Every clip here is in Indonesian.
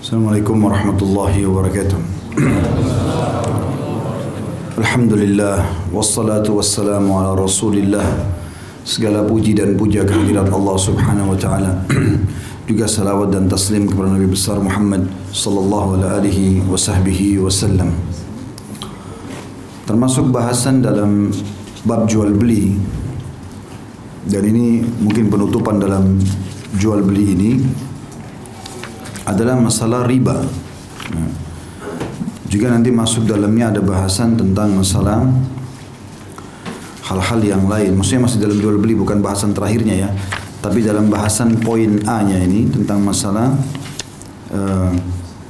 Assalamualaikum warahmatullahi wabarakatuh. Alhamdulillah wassalatu wassalamu ala Rasulillah. Segala puji dan puja kehadirat Allah Subhanahu wa taala. Juga salawat dan taslim kepada Nabi besar Muhammad sallallahu alaihi wasahbihi wasallam. Termasuk bahasan dalam bab jual beli dan ini mungkin penutupan dalam jual beli ini adalah masalah riba. Nah, juga nanti masuk dalamnya ada bahasan tentang masalah hal-hal yang lain. Maksudnya masih dalam jual beli bukan bahasan terakhirnya ya. Tapi dalam bahasan poin A-nya ini tentang masalah uh,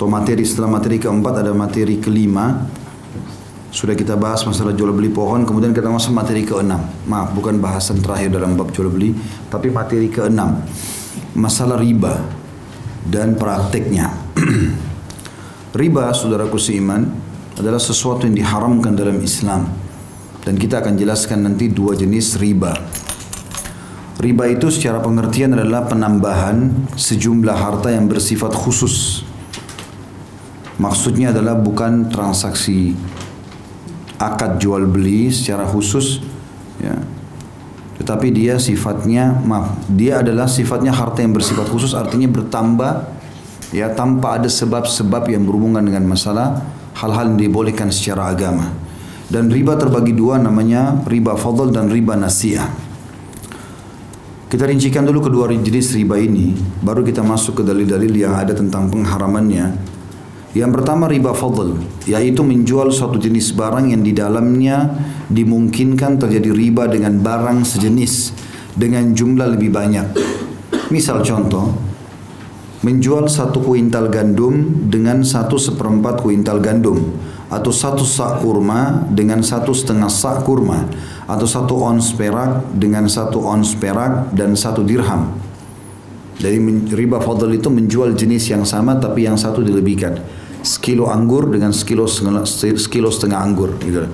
atau materi setelah materi keempat ada materi kelima sudah kita bahas masalah jual beli pohon kemudian kita masuk materi keenam maaf bukan bahasan terakhir dalam bab jual beli tapi materi keenam masalah riba dan prakteknya. Riba, saudaraku seiman, adalah sesuatu yang diharamkan dalam Islam. Dan kita akan jelaskan nanti dua jenis riba. Riba itu secara pengertian adalah penambahan sejumlah harta yang bersifat khusus. Maksudnya adalah bukan transaksi akad jual beli secara khusus ya, tetapi dia sifatnya maaf, dia adalah sifatnya harta yang bersifat khusus artinya bertambah ya tanpa ada sebab-sebab yang berhubungan dengan masalah hal-hal yang dibolehkan secara agama. Dan riba terbagi dua namanya riba fadl dan riba nasiah. Kita rincikan dulu kedua jenis riba ini, baru kita masuk ke dalil-dalil yang ada tentang pengharamannya. Yang pertama riba fadl, yaitu menjual suatu jenis barang yang di dalamnya dimungkinkan terjadi riba dengan barang sejenis dengan jumlah lebih banyak. Misal contoh, menjual satu kuintal gandum dengan satu seperempat kuintal gandum atau satu sak kurma dengan satu setengah sak kurma atau satu ons perak dengan satu ons perak dan satu dirham. Dari riba fadl itu menjual jenis yang sama tapi yang satu dilebihkan sekilo anggur dengan sekilo setengah, sekilo setengah anggur gitu.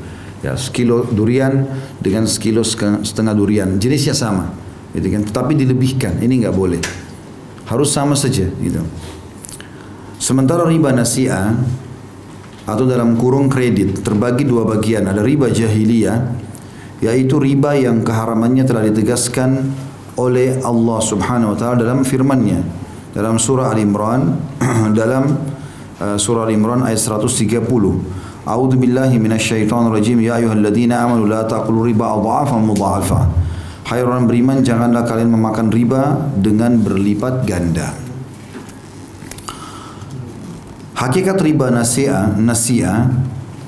Ya, sekilo durian dengan sekilo setengah durian. Jenisnya sama. Gitu kan. Tetapi dilebihkan. Ini nggak boleh. Harus sama saja gitu. Sementara riba nasiah atau dalam kurung kredit terbagi dua bagian. Ada riba jahiliyah yaitu riba yang keharamannya telah ditegaskan oleh Allah Subhanahu wa taala dalam firman-Nya dalam surah Al Imran dalam surah Al-Imran ayat 130. A'udzu billahi minasyaitonir rajim. Ya ayyuhalladzina amanu la taqulu riba adhafan mudhafa. Hai orang beriman janganlah kalian memakan riba dengan berlipat ganda. Hakikat riba nasia, nasia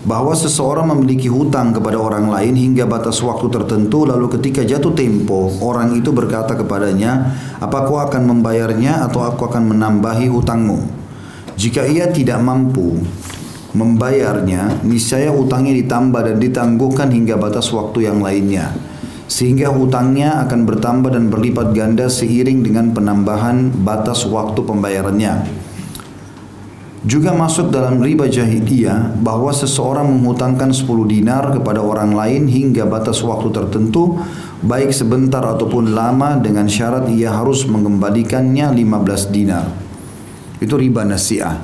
bahwa seseorang memiliki hutang kepada orang lain hingga batas waktu tertentu lalu ketika jatuh tempo orang itu berkata kepadanya apa kau akan membayarnya atau aku akan menambahi hutangmu jika ia tidak mampu membayarnya, niscaya utangnya ditambah dan ditangguhkan hingga batas waktu yang lainnya. Sehingga hutangnya akan bertambah dan berlipat ganda seiring dengan penambahan batas waktu pembayarannya. Juga masuk dalam riba jahiliyah bahwa seseorang menghutangkan 10 dinar kepada orang lain hingga batas waktu tertentu baik sebentar ataupun lama dengan syarat ia harus mengembalikannya 15 dinar. Itu riba nasiah.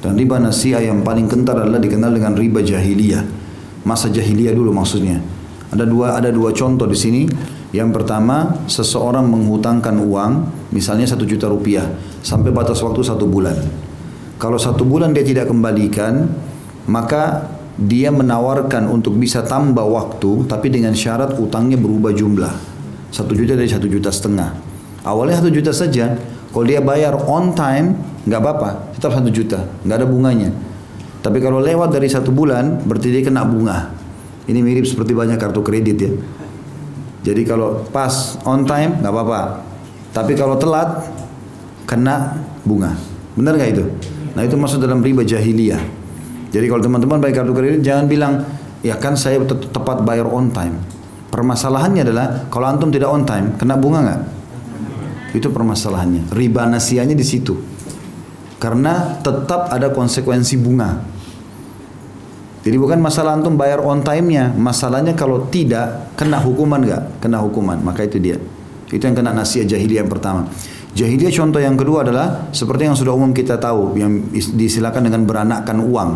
Dan riba nasiah yang paling kental adalah dikenal dengan riba jahiliyah. Masa jahiliyah dulu maksudnya. Ada dua ada dua contoh di sini. Yang pertama, seseorang menghutangkan uang, misalnya satu juta rupiah, sampai batas waktu satu bulan. Kalau satu bulan dia tidak kembalikan, maka dia menawarkan untuk bisa tambah waktu, tapi dengan syarat utangnya berubah jumlah. Satu juta dari satu juta setengah. Awalnya satu juta saja, kalau dia bayar on time, nggak apa-apa, tetap satu juta, nggak ada bunganya. Tapi kalau lewat dari satu bulan, berarti dia kena bunga. Ini mirip seperti banyak kartu kredit ya. Jadi kalau pas on time nggak apa-apa. Tapi kalau telat kena bunga. Benar nggak itu? Nah itu masuk dalam riba jahiliyah. Jadi kalau teman-teman bayar kartu kredit jangan bilang ya kan saya tepat bayar on time. Permasalahannya adalah kalau antum tidak on time kena bunga nggak? Itu permasalahannya. Riba nasianya di situ. Karena tetap ada konsekuensi bunga. Jadi bukan masalah antum bayar on time-nya, masalahnya kalau tidak kena hukuman nggak? Kena hukuman, maka itu dia. Itu yang kena nasihat jahiliyah yang pertama. Jahiliyah contoh yang kedua adalah seperti yang sudah umum kita tahu yang disilakan dengan beranakkan uang.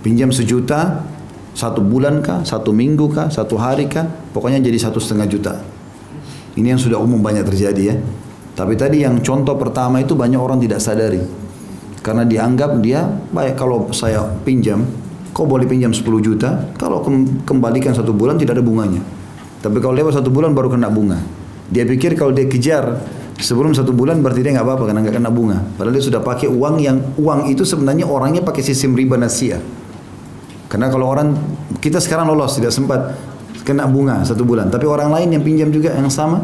Pinjam sejuta, satu bulan kah, satu minggu kah, satu hari kah, pokoknya jadi satu setengah juta. Ini yang sudah umum banyak terjadi ya. Tapi tadi yang contoh pertama itu banyak orang tidak sadari. Karena dianggap dia, baik kalau saya pinjam, kau boleh pinjam 10 juta, kalau kembalikan satu bulan tidak ada bunganya. Tapi kalau lewat satu bulan baru kena bunga. Dia pikir kalau dia kejar sebelum satu bulan berarti dia nggak apa-apa karena nggak kena bunga. Padahal dia sudah pakai uang yang uang itu sebenarnya orangnya pakai sistem riba nasia. Karena kalau orang kita sekarang lolos tidak sempat kena bunga satu bulan, tapi orang lain yang pinjam juga yang sama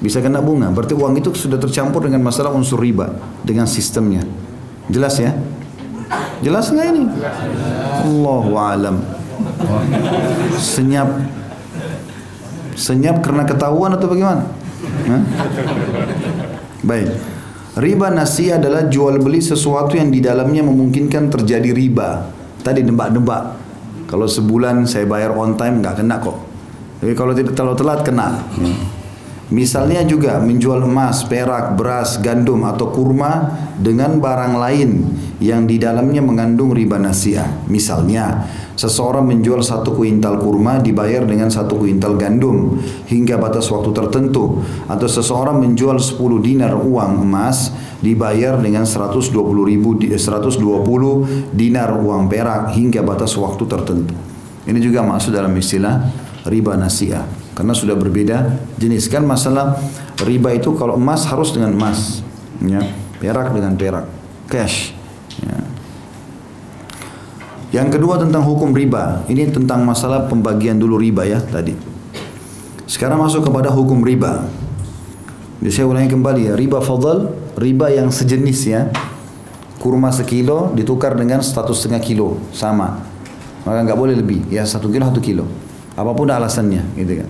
bisa kena bunga. Berarti uang itu sudah tercampur dengan masalah unsur riba dengan sistemnya. Jelas ya? Jelas nggak ini? Allahu alam. Senyap Senyap karena ketahuan atau bagaimana? Hah? Baik. Riba nasi adalah jual beli sesuatu yang di dalamnya memungkinkan terjadi riba. Tadi nebak-nebak. Kalau sebulan saya bayar on time nggak kena kok. Tapi kalau tidak terlalu telat kena. Misalnya juga menjual emas, perak, beras, gandum atau kurma dengan barang lain yang di dalamnya mengandung riba nasiah. Misalnya, seseorang menjual satu kuintal kurma dibayar dengan satu kuintal gandum hingga batas waktu tertentu. Atau seseorang menjual 10 dinar uang emas dibayar dengan 120 ribu, 120 dinar uang perak hingga batas waktu tertentu. Ini juga masuk dalam istilah riba nasiah. Karena sudah berbeda jenis. Kan masalah riba itu kalau emas harus dengan emas. Ya perak dengan perak. Cash. Ya. yang kedua tentang hukum riba. Ini tentang masalah pembagian dulu riba ya tadi. Sekarang masuk kepada hukum riba. Jadi saya ulangi kembali ya. Riba fadl riba yang sejenis ya. Kurma sekilo ditukar dengan satu setengah kilo. Sama. Maka nggak boleh lebih. Ya satu kilo satu kilo apa pun alasannya gitu kan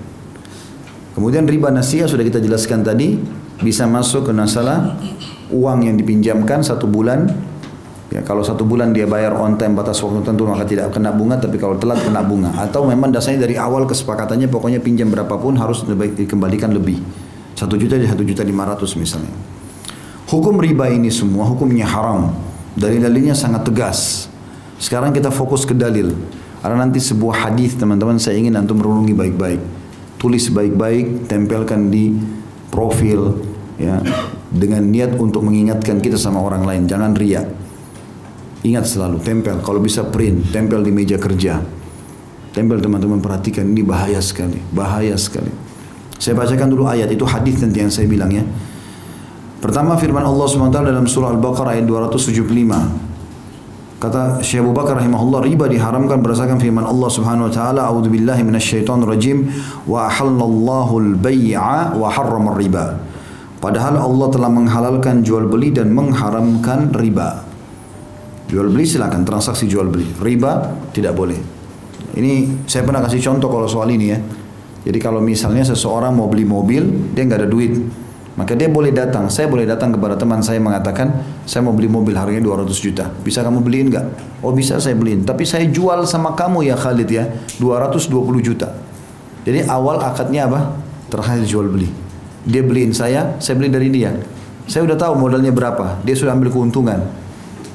Kemudian riba nasiah sudah kita jelaskan tadi bisa masuk ke masalah uang yang dipinjamkan satu bulan. Ya, kalau satu bulan dia bayar on time batas waktu tertentu maka tidak kena bunga, tapi kalau telat kena bunga. Atau memang dasarnya dari awal kesepakatannya pokoknya pinjam berapapun harus dikembalikan lebih. Satu juta jadi satu juta lima ratus misalnya. Hukum riba ini semua hukumnya haram. Dalil-dalilnya sangat tegas. Sekarang kita fokus ke dalil. Karena nanti sebuah hadis teman-teman saya ingin antum renungi baik-baik tulis baik-baik, tempelkan di profil ya dengan niat untuk mengingatkan kita sama orang lain, jangan ria. Ingat selalu tempel, kalau bisa print, tempel di meja kerja. Tempel teman-teman perhatikan ini bahaya sekali, bahaya sekali. Saya bacakan dulu ayat itu hadis nanti yang saya bilang ya. Pertama firman Allah SWT dalam surah Al-Baqarah ayat 275. Kata Syekh Abu Bakar rahimahullah riba diharamkan berdasarkan firman Allah Subhanahu wa taala a'udzu billahi minasyaitonir rajim wa ahallallahu al-bai'a wa harrama riba Padahal Allah telah menghalalkan jual beli dan mengharamkan riba. Jual beli silakan transaksi jual beli. Riba tidak boleh. Ini saya pernah kasih contoh kalau soal ini ya. Jadi kalau misalnya seseorang mau beli mobil, dia nggak ada duit, maka dia boleh datang, saya boleh datang kepada teman saya mengatakan, saya mau beli mobil harganya 200 juta. Bisa kamu beliin nggak? Oh bisa saya beliin. Tapi saya jual sama kamu ya Khalid ya, 220 juta. Jadi awal akadnya apa? Terakhir jual beli. Dia beliin saya, saya beli dari dia. Saya udah tahu modalnya berapa, dia sudah ambil keuntungan.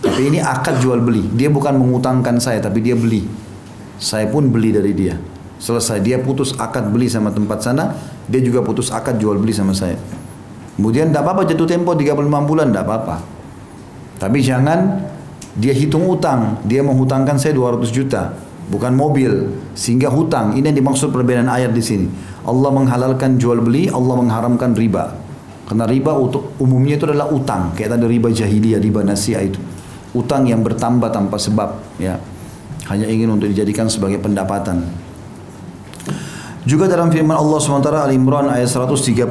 Tapi ini akad jual beli. Dia bukan mengutangkan saya, tapi dia beli. Saya pun beli dari dia. Selesai, dia putus akad beli sama tempat sana, dia juga putus akad jual beli sama saya. Kemudian tidak apa-apa jatuh tempo 35 bulan tidak apa-apa. Tapi jangan dia hitung utang, dia menghutangkan saya 200 juta, bukan mobil, sehingga hutang. Ini yang dimaksud perbedaan ayat di sini. Allah menghalalkan jual beli, Allah mengharamkan riba. Karena riba umumnya itu adalah utang, kayak tadi riba jahiliyah, riba nasiah itu. Utang yang bertambah tanpa sebab, ya. Hanya ingin untuk dijadikan sebagai pendapatan. Juga dalam firman Allah SWT Al-Imran ayat 130,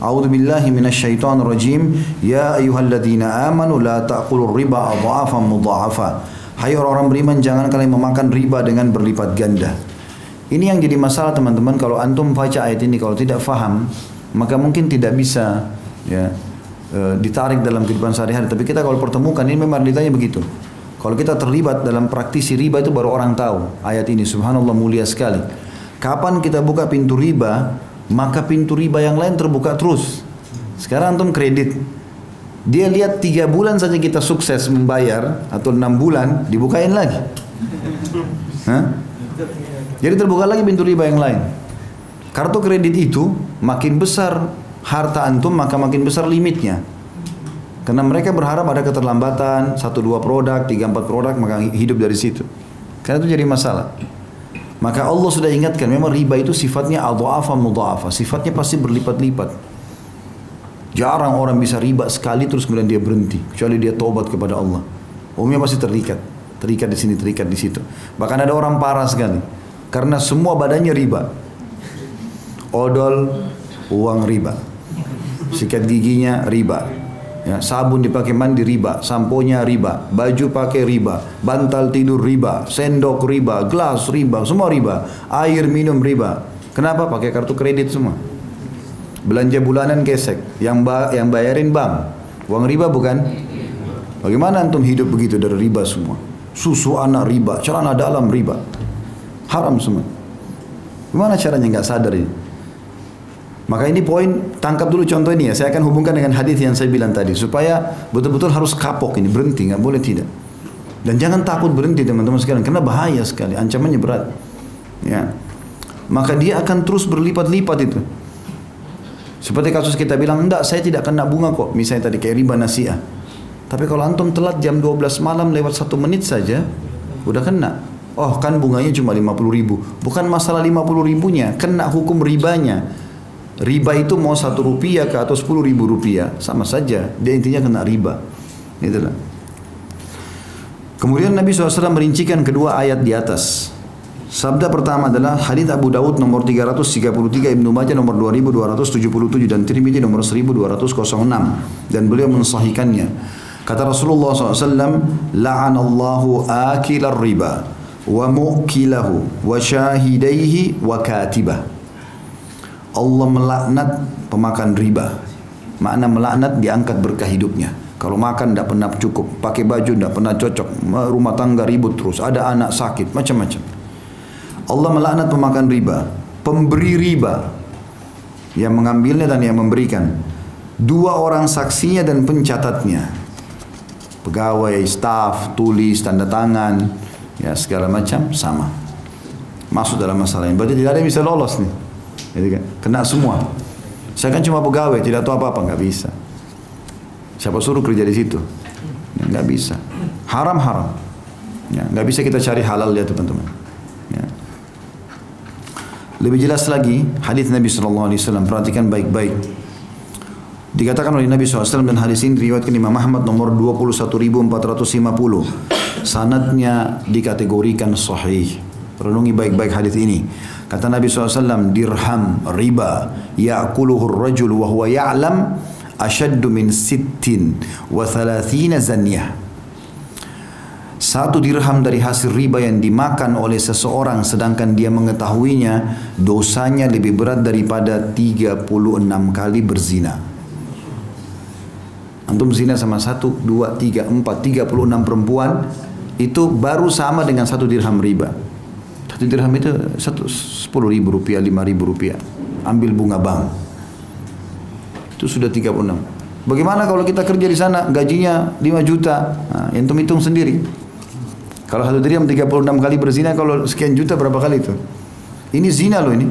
A'udzu billahi minasyaitonir rajim, ya ayyuhalladzina amanu la ta'kulur riba adhafan mudhafa. Hai orang-orang beriman, jangan kalian memakan riba dengan berlipat ganda. Ini yang jadi masalah teman-teman kalau antum baca ayat ini kalau tidak faham, maka mungkin tidak bisa ya e, ditarik dalam kehidupan sehari-hari. Tapi kita kalau pertemukan ini memang ditanya begitu. Kalau kita terlibat dalam praktisi riba itu baru orang tahu ayat ini. Subhanallah mulia sekali. Kapan kita buka pintu riba, maka pintu riba yang lain terbuka terus. Sekarang antum kredit. Dia lihat tiga bulan saja kita sukses membayar atau enam bulan dibukain lagi. Hah? Jadi terbuka lagi pintu riba yang lain. Kartu kredit itu makin besar harta antum maka makin besar limitnya. Karena mereka berharap ada keterlambatan, satu dua produk, tiga empat produk, maka hidup dari situ. Karena itu jadi masalah. Maka Allah sudah ingatkan, memang riba itu sifatnya adha'afa mudha'afa, sifatnya pasti berlipat-lipat. Jarang orang bisa riba sekali terus kemudian dia berhenti, kecuali dia tobat kepada Allah. Umumnya pasti terikat, terikat di sini, terikat di situ. Bahkan ada orang parah sekali, karena semua badannya riba. Odol, uang riba. Sikat giginya riba, Ya, sabun dipakai mandi riba, samponya riba, baju pakai riba, bantal tidur riba, sendok riba, gelas riba, semua riba, air minum riba. Kenapa? Pakai kartu kredit semua. Belanja bulanan gesek, yang ba yang bayarin bank. Uang riba bukan? Bagaimana antum hidup begitu dari riba semua? Susu anak riba, celana dalam riba. Haram semua. Gimana caranya nggak sadar ini? Maka ini poin tangkap dulu contoh ini ya. Saya akan hubungkan dengan hadis yang saya bilang tadi supaya betul-betul harus kapok ini berhenti nggak boleh tidak. Dan jangan takut berhenti teman-teman sekalian karena bahaya sekali ancamannya berat. Ya. Maka dia akan terus berlipat-lipat itu. Seperti kasus kita bilang enggak saya tidak kena bunga kok misalnya tadi kayak riba nasiah. Tapi kalau antum telat jam 12 malam lewat satu menit saja udah kena. Oh kan bunganya cuma 50 ribu. Bukan masalah 50 ribunya, kena hukum ribanya. Riba itu mau satu rupiah ke atau sepuluh ribu rupiah sama saja. Dia intinya kena riba. Itulah. Kemudian Nabi SAW merincikan kedua ayat di atas. Sabda pertama adalah hadis Abu Dawud nomor 333, Ibnu Majah nomor 2277 dan Tirmidzi nomor 1206 dan beliau mensahihkannya. Kata Rasulullah SAW, La'anallahu akilar riba wa mu'kilahu wa syahidaihi wa katibah. Allah melaknat pemakan riba. Makna melaknat diangkat berkah hidupnya. Kalau makan tidak pernah cukup, pakai baju tidak pernah cocok, rumah tangga ribut terus, ada anak sakit, macam-macam. Allah melaknat pemakan riba, pemberi riba yang mengambilnya dan yang memberikan. Dua orang saksinya dan pencatatnya. Pegawai, staf, tulis, tanda tangan, ya segala macam sama. Masuk dalam masalah ini. Berarti tidak ada yang bisa lolos nih. Jadi kan, kena semua. Saya kan cuma pegawai, tidak tahu apa-apa, nggak bisa. Siapa suruh kerja di situ? Ya, nggak bisa. Haram haram. Ya, nggak bisa kita cari halal ya teman-teman. Ya. Lebih jelas lagi hadis Nabi Shallallahu Alaihi Wasallam perhatikan baik-baik. Dikatakan oleh Nabi SAW dan hadis ini riwayatkan Imam Ahmad nomor 21450. Sanatnya dikategorikan sahih. Renungi baik-baik hadis ini. Kata Nabi SAW, dirham riba ya'kuluhu rajul wa huwa ya'lam ashaddu min sittin wa thalathina zanyah. Satu dirham dari hasil riba yang dimakan oleh seseorang sedangkan dia mengetahuinya dosanya lebih berat daripada 36 kali berzina. Antum zina sama satu, dua, tiga, empat, tiga puluh enam perempuan itu baru sama dengan satu dirham riba. Satu dirham itu satu sepuluh ribu rupiah, lima ribu rupiah. Ambil bunga bank. Itu sudah tiga puluh enam. Bagaimana kalau kita kerja di sana gajinya lima juta? Nah, hitung hitung sendiri. Kalau satu dirham enam kali berzina, kalau sekian juta berapa kali itu? Ini zina loh ini.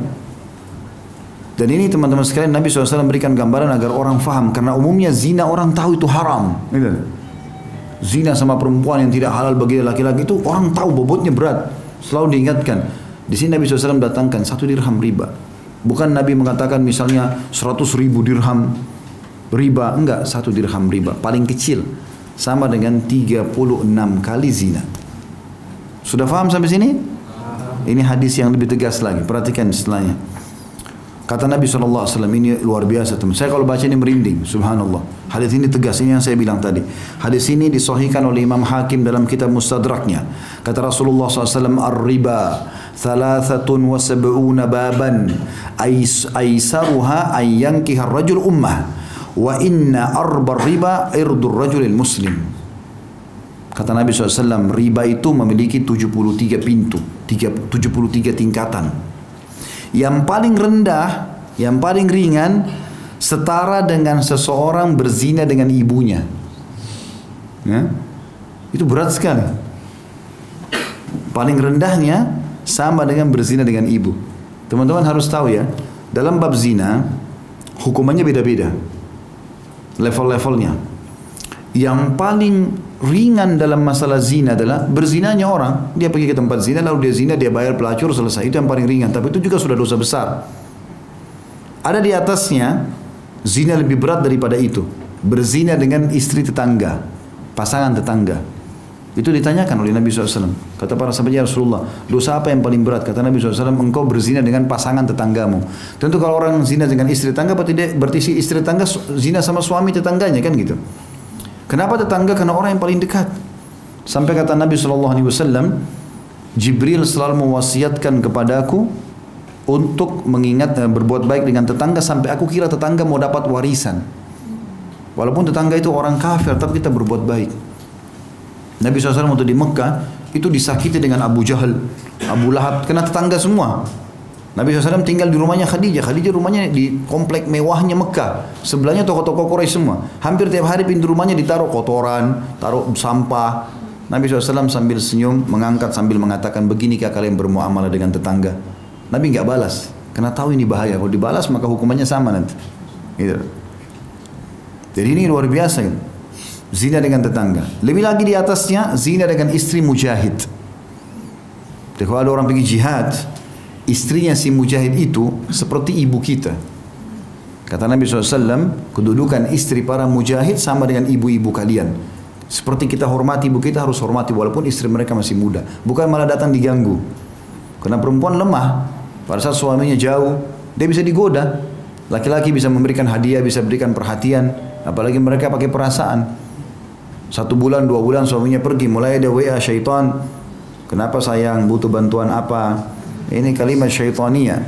Dan ini teman-teman sekalian Nabi SAW berikan gambaran agar orang faham karena umumnya zina orang tahu itu haram. Gitu. Zina sama perempuan yang tidak halal bagi laki-laki itu orang tahu bobotnya berat. Selalu diingatkan. Di sini Nabi SAW datangkan satu dirham riba. Bukan Nabi mengatakan misalnya seratus ribu dirham riba. Enggak, satu dirham riba. Paling kecil. Sama dengan 36 kali zina. Sudah paham sampai sini? Ini hadis yang lebih tegas lagi. Perhatikan setelahnya. Kata Nabi SAW, ini luar biasa teman. Saya kalau baca ini merinding, subhanallah. Hadis ini tegas, ini yang saya bilang tadi. Hadis ini disohikan oleh Imam Hakim dalam kitab Mustadraknya. Kata Rasulullah SAW, Ar-riba, thalathatun wa sab'una baban, aisaruha ayyankiha rajul ummah. Wa inna arba riba irdur rajulil muslim. Kata Nabi SAW, riba itu memiliki 73 pintu, 73 tingkatan. Yang paling rendah Yang paling ringan setara dengan seseorang berzina dengan ibunya. Ya? Itu berat sekali. Paling rendahnya sama dengan berzina dengan ibu. Teman-teman harus tahu ya, dalam bab zina hukumannya beda-beda. Level-levelnya. Yang paling ringan dalam masalah zina adalah berzinanya orang. Dia pergi ke tempat zina lalu dia zina, dia bayar pelacur selesai. Itu yang paling ringan. Tapi itu juga sudah dosa besar. Ada di atasnya zina lebih berat daripada itu. Berzina dengan istri tetangga, pasangan tetangga. Itu ditanyakan oleh Nabi SAW. Kata para sahabat ya Rasulullah, dosa apa yang paling berat? Kata Nabi SAW, engkau berzina dengan pasangan tetanggamu. Tentu kalau orang zina dengan istri tetangga, berarti, istri tetangga zina sama suami tetangganya kan gitu. Kenapa tetangga? Karena orang yang paling dekat. Sampai kata Nabi SAW, Jibril selalu mewasiatkan kepadaku untuk mengingat dan berbuat baik dengan tetangga sampai aku kira tetangga mau dapat warisan. Walaupun tetangga itu orang kafir, tapi kita berbuat baik. Nabi SAW waktu di Mekah itu disakiti dengan Abu Jahal, Abu Lahab, kena tetangga semua. Nabi SAW tinggal di rumahnya Khadijah. Khadijah rumahnya di komplek mewahnya Mekah. Sebelahnya toko-toko Quraisy semua. Hampir tiap hari pintu rumahnya ditaruh kotoran, taruh sampah. Nabi SAW sambil senyum, mengangkat sambil mengatakan, beginikah kalian bermuamalah dengan tetangga? Nabi nggak balas, karena tahu ini bahaya. Kalau dibalas maka hukumannya sama nanti. Gitu. Jadi ini luar biasa. Gitu. Zina dengan tetangga. Lebih lagi di atasnya zina dengan istri mujahid. Jadi kalau ada orang pergi jihad, istrinya si mujahid itu seperti ibu kita. Kata Nabi SAW, kedudukan istri para mujahid sama dengan ibu-ibu kalian. Seperti kita hormati ibu kita harus hormati walaupun istri mereka masih muda. Bukan malah datang diganggu. Karena perempuan lemah. Pada saat suaminya jauh, dia bisa digoda. Laki-laki bisa memberikan hadiah, bisa berikan perhatian. Apalagi mereka pakai perasaan. Satu bulan, dua bulan suaminya pergi. Mulai ada WA syaitan. Kenapa sayang? Butuh bantuan apa? Ini kalimat syaitania.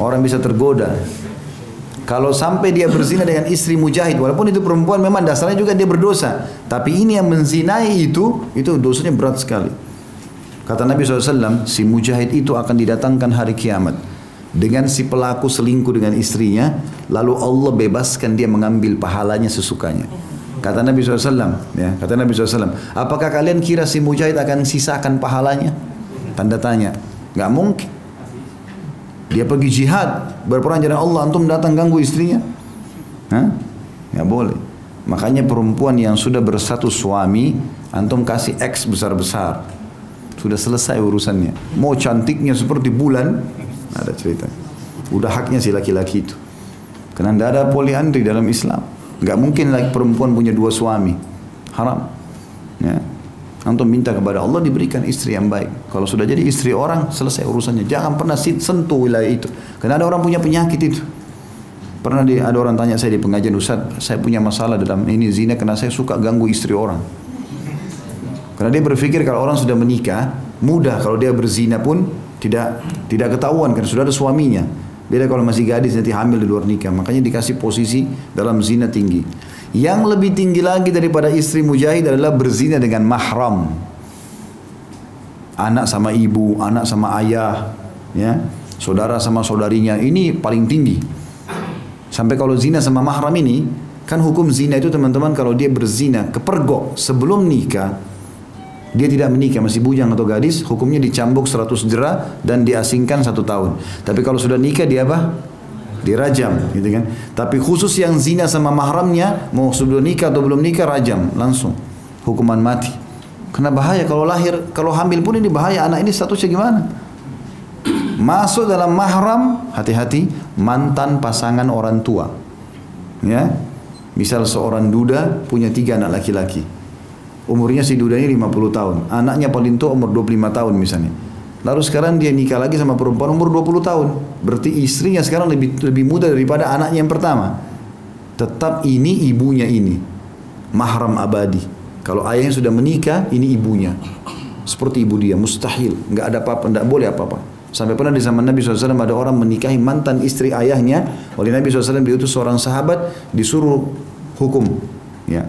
Orang bisa tergoda. Kalau sampai dia berzina dengan istri mujahid, walaupun itu perempuan memang dasarnya juga dia berdosa. Tapi ini yang menzinai itu, itu dosanya berat sekali. Kata Nabi SAW, si mujahid itu akan didatangkan hari kiamat. Dengan si pelaku selingkuh dengan istrinya, lalu Allah bebaskan dia mengambil pahalanya sesukanya. Kata Nabi SAW, ya, kata Nabi SAW, apakah kalian kira si mujahid akan sisakan pahalanya? Tanda tanya, nggak mungkin. Dia pergi jihad, berperang jalan Allah, antum datang ganggu istrinya? Hah? Nggak boleh. Makanya perempuan yang sudah bersatu suami, antum kasih X besar-besar. Sudah selesai urusannya. Mau cantiknya seperti bulan, ada cerita. Udah haknya si laki-laki itu. Karena tidak ada poliandri dalam Islam. Gak mungkin lagi perempuan punya dua suami. Haram. Ya. Antum minta kepada Allah diberikan istri yang baik. Kalau sudah jadi istri orang, selesai urusannya. Jangan pernah sentuh wilayah itu. Karena ada orang punya penyakit itu. Pernah di, ada orang tanya saya di pengajian Ustaz, saya punya masalah dalam ini zina karena saya suka ganggu istri orang. Karena dia berpikir kalau orang sudah menikah, mudah kalau dia berzina pun tidak tidak ketahuan karena sudah ada suaminya. Beda kalau masih gadis nanti hamil di luar nikah. Makanya dikasih posisi dalam zina tinggi. Yang lebih tinggi lagi daripada istri mujahid adalah berzina dengan mahram. Anak sama ibu, anak sama ayah, ya, saudara sama saudarinya. Ini paling tinggi. Sampai kalau zina sama mahram ini, kan hukum zina itu teman-teman kalau dia berzina kepergok sebelum nikah, dia tidak menikah masih bujang atau gadis hukumnya dicambuk 100 jerah dan diasingkan satu tahun tapi kalau sudah nikah dia apa dirajam gitu kan. Tapi khusus yang zina sama mahramnya mau sudah nikah atau belum nikah rajam langsung. Hukuman mati. Karena bahaya kalau lahir kalau hamil pun ini bahaya anak ini statusnya gimana? Masuk dalam mahram hati-hati mantan pasangan orang tua. Ya. Misal seorang duda punya tiga anak laki-laki. Umurnya si duda ini 50 tahun. Anaknya paling tua umur 25 tahun misalnya. Lalu sekarang dia nikah lagi sama perempuan umur 20 tahun. Berarti istrinya sekarang lebih lebih muda daripada anaknya yang pertama. Tetap ini ibunya ini. Mahram abadi. Kalau ayahnya sudah menikah, ini ibunya. Seperti ibu dia, mustahil. Nggak ada apa-apa, nggak boleh apa-apa. Sampai pernah di zaman Nabi SAW ada orang menikahi mantan istri ayahnya. Oleh Nabi SAW diutus seorang sahabat disuruh hukum. Ya,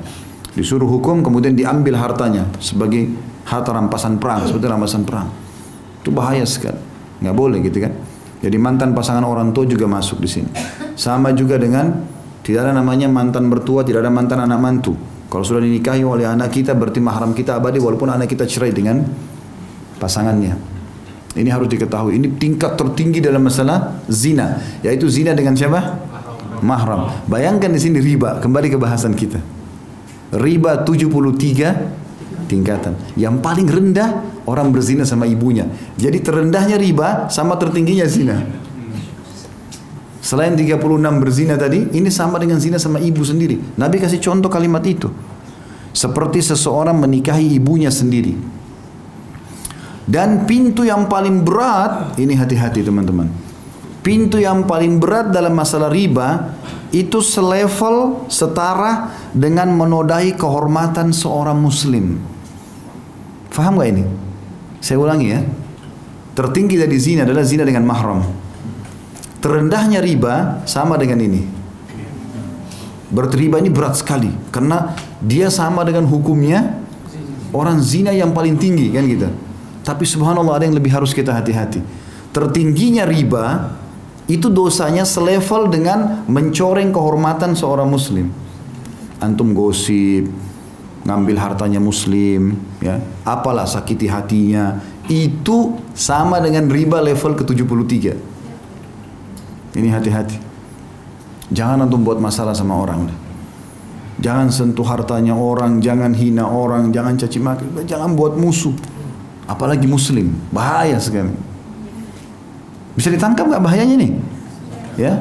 Disuruh hukum kemudian diambil hartanya sebagai harta rampasan perang, seperti rampasan perang. Itu bahaya sekali. Nggak boleh gitu kan. Jadi mantan pasangan orang tua juga masuk di sini. Sama juga dengan tidak ada namanya mantan mertua, tidak ada mantan anak mantu. Kalau sudah dinikahi oleh anak kita berarti mahram kita abadi walaupun anak kita cerai dengan pasangannya. Ini harus diketahui. Ini tingkat tertinggi dalam masalah zina, yaitu zina dengan siapa? Mahram. Bayangkan di sini riba, kembali ke bahasan kita. Riba 73 tingkatan. Yang paling rendah orang berzina sama ibunya. Jadi terendahnya riba sama tertingginya zina. Selain 36 berzina tadi, ini sama dengan zina sama ibu sendiri. Nabi kasih contoh kalimat itu. Seperti seseorang menikahi ibunya sendiri. Dan pintu yang paling berat, ini hati-hati teman-teman. Pintu yang paling berat dalam masalah riba itu selevel setara dengan menodai kehormatan seorang muslim. Faham gak ini? Saya ulangi ya. Tertinggi dari zina adalah zina dengan mahram. Terendahnya riba sama dengan ini. Berteriba ini berat sekali karena dia sama dengan hukumnya orang zina yang paling tinggi kan gitu. Tapi subhanallah ada yang lebih harus kita hati-hati. Tertingginya riba itu dosanya selevel dengan mencoreng kehormatan seorang muslim. Antum gosip, ngambil hartanya muslim, ya, apalah sakiti hatinya, itu sama dengan riba level ke-73. Ini hati-hati. Jangan antum buat masalah sama orang. Jangan sentuh hartanya orang, jangan hina orang, jangan caci maki, jangan buat musuh. Apalagi muslim, bahaya sekali. Bisa ditangkap nggak bahayanya nih? Ya,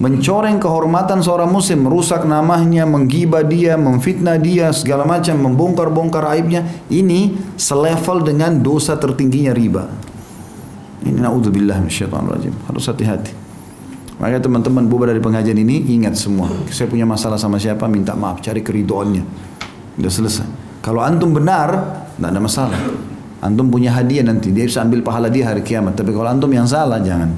mencoreng kehormatan seorang muslim, merusak namanya, menggibah dia, memfitnah dia, segala macam, membongkar-bongkar aibnya, ini selevel dengan dosa tertingginya riba. Ini naudzubillah rajim. Harus hati-hati. Maka teman-teman bubar dari pengajian ini ingat semua. Saya punya masalah sama siapa minta maaf, cari keridoannya. Udah selesai. Kalau antum benar, tidak ada masalah. Antum punya hadiah nanti, dia bisa ambil pahala dia hari kiamat. Tapi kalau antum yang salah, jangan.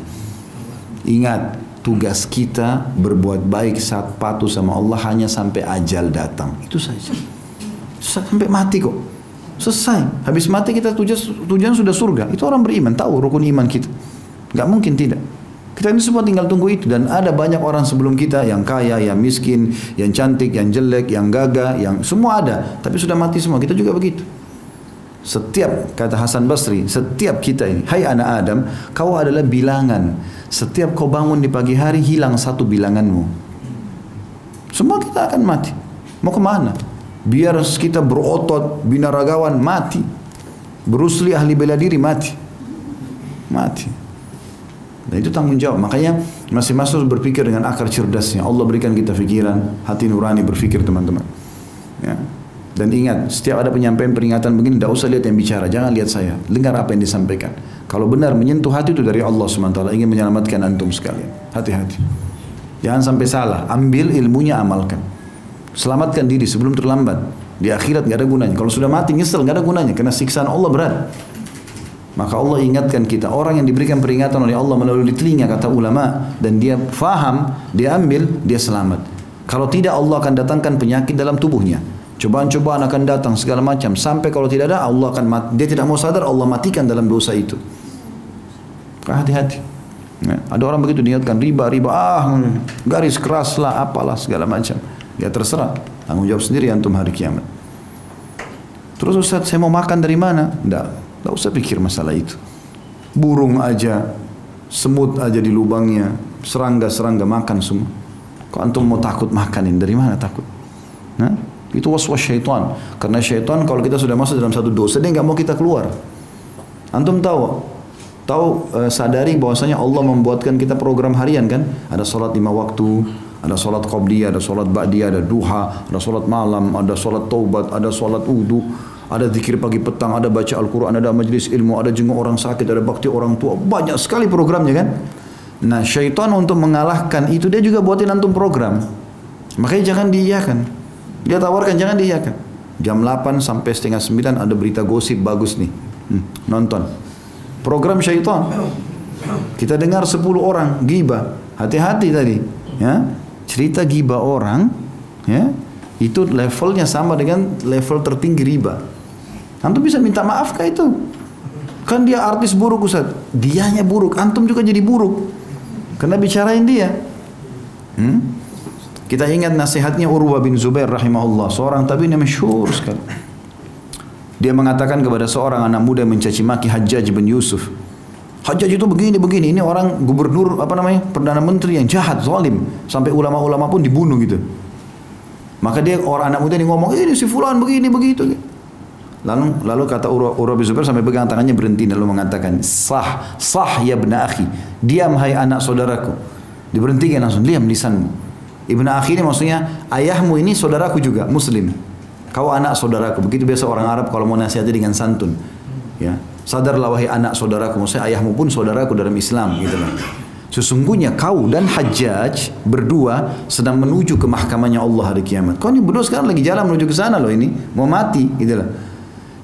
Ingat, tugas kita berbuat baik saat patuh sama Allah hanya sampai ajal datang. Itu saja. Sampai mati kok. Selesai. Habis mati kita tujuan, tujuan sudah surga. Itu orang beriman, tahu rukun iman kita. Gak mungkin tidak. Kita ini semua tinggal tunggu itu dan ada banyak orang sebelum kita yang kaya, yang miskin, yang cantik, yang jelek, yang gagah, yang semua ada. Tapi sudah mati semua. Kita juga begitu. Setiap kata Hasan Basri, setiap kita ini, hai anak Adam, kau adalah bilangan. Setiap kau bangun di pagi hari hilang satu bilanganmu. Semua kita akan mati. Mau ke mana? Biar kita berotot, binaragawan mati. Berusli ahli bela diri mati. Mati. Dan itu tanggung jawab. Makanya masing-masing berpikir dengan akar cerdasnya. Allah berikan kita pikiran, hati nurani berpikir teman-teman. Ya. Dan ingat, setiap ada penyampaian peringatan begini, tidak usah lihat yang bicara, jangan lihat saya. Dengar apa yang disampaikan. Kalau benar menyentuh hati itu dari Allah SWT, ingin menyelamatkan antum sekalian. Hati-hati. Jangan sampai salah, ambil ilmunya, amalkan. Selamatkan diri sebelum terlambat. Di akhirat nggak ada gunanya. Kalau sudah mati nyesel nggak ada gunanya, karena siksaan Allah berat. Maka Allah ingatkan kita orang yang diberikan peringatan oleh Allah melalui telinga kata ulama dan dia faham, dia ambil, dia selamat. Kalau tidak Allah akan datangkan penyakit dalam tubuhnya. Cobaan-cobaan akan datang segala macam sampai kalau tidak ada Allah akan mati. Dia tidak mau sadar Allah matikan dalam dosa itu. Hati-hati. Ya, ada orang begitu niatkan riba, riba, ah garis keras lah, apalah segala macam. Ya terserah. Tanggung jawab sendiri antum hari kiamat. Terus Ustaz saya mau makan dari mana? Tidak. Tidak usah pikir masalah itu. Burung aja, semut aja di lubangnya, serangga-serangga makan semua. Kok antum mau takut makanin? Dari mana takut? Nah, itu was-was syaitan. Karena syaitan kalau kita sudah masuk dalam satu dosa, dia nggak mau kita keluar. Antum tahu? Tahu eh, sadari bahwasanya Allah membuatkan kita program harian kan? Ada sholat lima waktu, ada sholat qobliyah, ada sholat ba'diyah, ada duha, ada sholat malam, ada sholat taubat, ada sholat udu ada zikir pagi petang, ada baca Al-Quran, ada majlis ilmu, ada jenguk orang sakit, ada bakti orang tua. Banyak sekali programnya kan. Nah syaitan untuk mengalahkan itu dia juga buatin antum program. Makanya jangan diiyakan. Dia tawarkan jangan diiyakan. Jam 8 sampai setengah 9 ada berita gosip bagus nih. Hmm, nonton. Program syaitan. Kita dengar 10 orang giba. Hati-hati tadi. Ya. Cerita giba orang. Ya. Itu levelnya sama dengan level tertinggi riba. Antum bisa minta maaf kah itu? Kan dia artis buruk Ustaz. Dianya buruk, antum juga jadi buruk. Karena bicarain dia. Hmm? Kita ingat nasihatnya Urwa bin Zubair rahimahullah, seorang tabi'in yang masyhur sekali. Dia mengatakan kepada seorang anak muda mencaci maki Hajjaj bin Yusuf. Hajjaj itu begini begini, ini orang gubernur apa namanya? perdana menteri yang jahat, zalim, sampai ulama-ulama pun dibunuh gitu. Maka dia orang anak muda ini ngomong, ini si fulan begini begitu. Lalu lalu kata Urwa, Urwa bin Zubair sampai pegang tangannya berhenti lalu mengatakan, "Sah, sah ya bena akhi. Diam hai anak saudaraku." Diberhentikan langsung, diam lisanmu. Ibnu Akhi ini maksudnya ayahmu ini saudaraku juga muslim. Kau anak saudaraku. Begitu biasa orang Arab kalau mau nasihati dengan santun. Ya. Sadarlah wahai anak saudaraku. Maksudnya ayahmu pun saudaraku dalam Islam gitu loh. Sesungguhnya kau dan Hajjaj berdua sedang menuju ke mahkamahnya Allah hari kiamat. Kau ini berdua sekarang lagi jalan menuju ke sana loh ini. Mau mati gitu loh.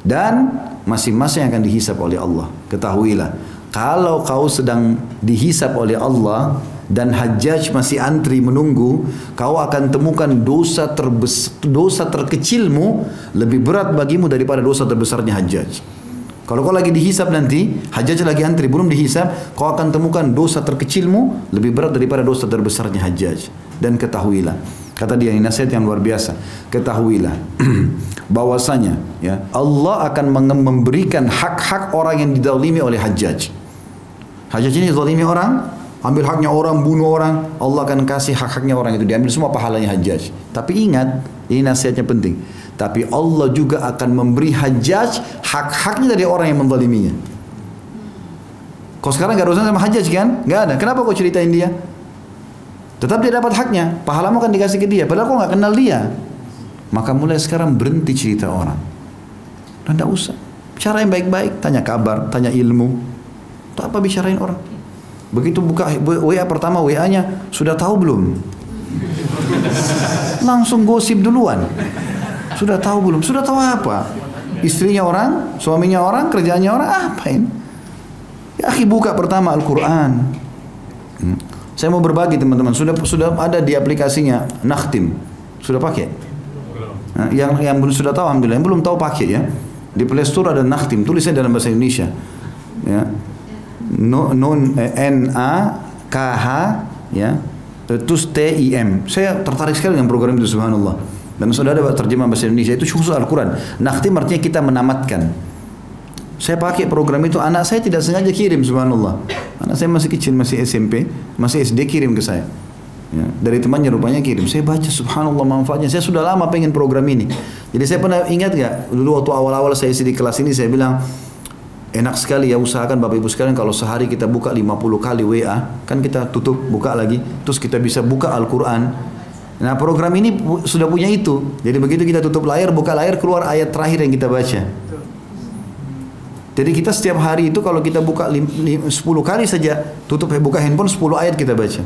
Dan masing-masing akan dihisap oleh Allah. Ketahuilah. Kalau kau sedang dihisap oleh Allah, dan Hajjaj masih antri menunggu, kau akan temukan dosa terbes dosa terkecilmu lebih berat bagimu daripada dosa terbesarnya Hajjaj. Kalau kau lagi dihisap nanti, Hajjaj lagi antri belum dihisap, kau akan temukan dosa terkecilmu lebih berat daripada dosa terbesarnya Hajjaj. Dan ketahuilah, kata dia ini nasihat yang luar biasa. Ketahuilah bahwasanya ya Allah akan memberikan hak-hak orang yang didalimi oleh Hajjaj. Hajjaj ini zalimi orang, ambil haknya orang, bunuh orang, Allah akan kasih hak-haknya orang itu diambil semua pahalanya Hajjaj. Tapi ingat, ini nasihatnya penting. Tapi Allah juga akan memberi Hajjaj hak-haknya dari orang yang menzaliminya. Kau sekarang gak urusan sama Hajjaj kan? Gak ada. Kenapa kau ceritain dia? Tetap dia dapat haknya. Pahalamu akan dikasih ke dia. Padahal kau gak kenal dia. Maka mulai sekarang berhenti cerita orang. Dan usah. Cara yang baik-baik. Tanya kabar, tanya ilmu. Tak apa bicarain orang. Begitu buka WA pertama WA-nya sudah tahu belum? Langsung gosip duluan. Sudah tahu belum? Sudah tahu apa? Istrinya orang, suaminya orang, kerjanya orang, apa ini? Ya, akhi buka pertama Al-Quran. Hmm. Saya mau berbagi teman-teman. Sudah sudah ada di aplikasinya Nakhtim. Sudah pakai? Nah, yang yang belum sudah tahu alhamdulillah. Yang belum tahu pakai ya. Di Play Store ada Nakhtim. Tulisnya dalam bahasa Indonesia. Ya nun eh, N A K H ya. Terus T I M. Saya tertarik sekali dengan program itu subhanallah. Dan sudah ada terjemah bahasa Indonesia itu khusus Al-Quran. Nakhtim artinya kita menamatkan. Saya pakai program itu anak saya tidak sengaja kirim subhanallah. Anak saya masih kecil masih SMP masih SD kirim ke saya. Ya, dari temannya rupanya kirim. Saya baca subhanallah manfaatnya. Saya sudah lama pengen program ini. Jadi saya pernah ingat gak dulu waktu awal-awal saya isi di kelas ini saya bilang Enak sekali ya usahakan Bapak Ibu sekalian kalau sehari kita buka 50 kali WA, kan kita tutup buka lagi, terus kita bisa buka Al-Qur'an. Nah, program ini sudah punya itu. Jadi begitu kita tutup layar, buka layar keluar ayat terakhir yang kita baca. Jadi kita setiap hari itu kalau kita buka 10 kali saja tutup buka handphone 10 ayat kita baca.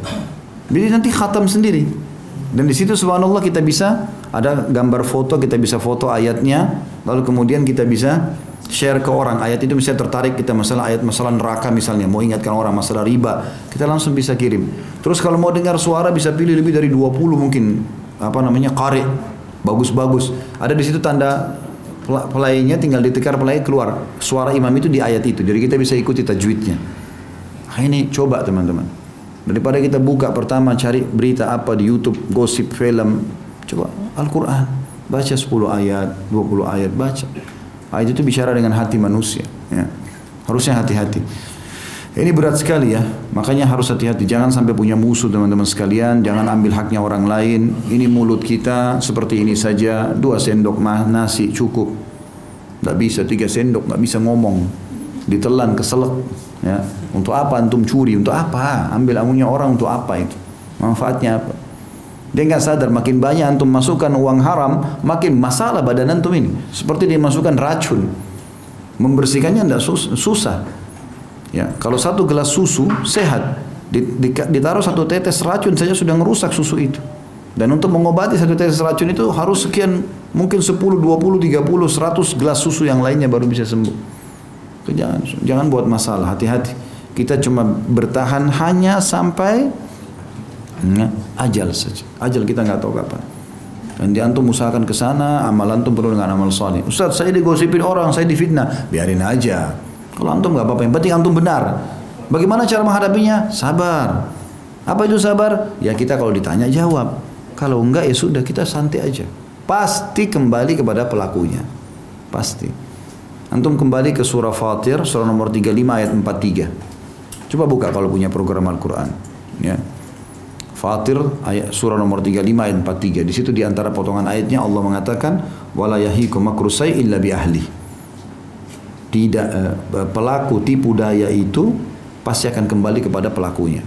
Jadi nanti khatam sendiri. Dan di situ subhanallah kita bisa ada gambar foto, kita bisa foto ayatnya, lalu kemudian kita bisa share ke orang. Ayat itu misalnya tertarik kita masalah ayat masalah neraka misalnya. Mau ingatkan orang masalah riba kita langsung bisa kirim. Terus kalau mau dengar suara bisa pilih lebih dari 20 mungkin apa namanya kare. Bagus-bagus. Ada di situ tanda pelaynya tinggal ditekar pelay keluar. Suara imam itu di ayat itu. Jadi kita bisa ikuti tajwidnya. Nah, ini coba teman-teman. Daripada kita buka pertama cari berita apa di YouTube gosip film coba Al-Quran. Baca 10 ayat 20 ayat baca Ayat itu bicara dengan hati manusia. Ya. Harusnya hati-hati. Ini berat sekali ya, makanya harus hati-hati. Jangan sampai punya musuh teman-teman sekalian. Jangan ambil haknya orang lain. Ini mulut kita seperti ini saja. Dua sendok mah nasi cukup. Tidak bisa tiga sendok, nggak bisa ngomong. Ditelan keselak. Ya. Untuk apa antum curi? Untuk apa? Ambil amunya orang untuk apa itu? Manfaatnya apa? Dia nggak sadar makin banyak antum masukkan uang haram, makin masalah badan antum ini. Seperti dia masukkan racun. Membersihkannya tidak susah. Ya, kalau satu gelas susu sehat, ditaruh satu tetes racun saja sudah merusak susu itu. Dan untuk mengobati satu tetes racun itu harus sekian mungkin 10, 20, 30, 100 gelas susu yang lainnya baru bisa sembuh. Jangan, jangan buat masalah, hati-hati. Kita cuma bertahan hanya sampai ajal saja. Ajal kita nggak tahu kapan. Dan di antum usahakan ke sana, amal antum perlu dengan amal saleh. Ustaz, saya digosipin orang, saya difitnah. Biarin aja. Kalau antum nggak apa-apa, yang penting antum benar. Bagaimana cara menghadapinya? Sabar. Apa itu sabar? Ya kita kalau ditanya jawab. Kalau enggak ya sudah kita santai aja. Pasti kembali kepada pelakunya. Pasti. Antum kembali ke surah Fatir, surah nomor 35 ayat 43. Coba buka kalau punya program Al-Quran. Ya. Fatir ayat surah nomor 35 ayat 43. Di situ di antara potongan ayatnya Allah mengatakan wala yahikum makrusai illa bi ahli. Tidak eh, pelaku tipu daya itu pasti akan kembali kepada pelakunya.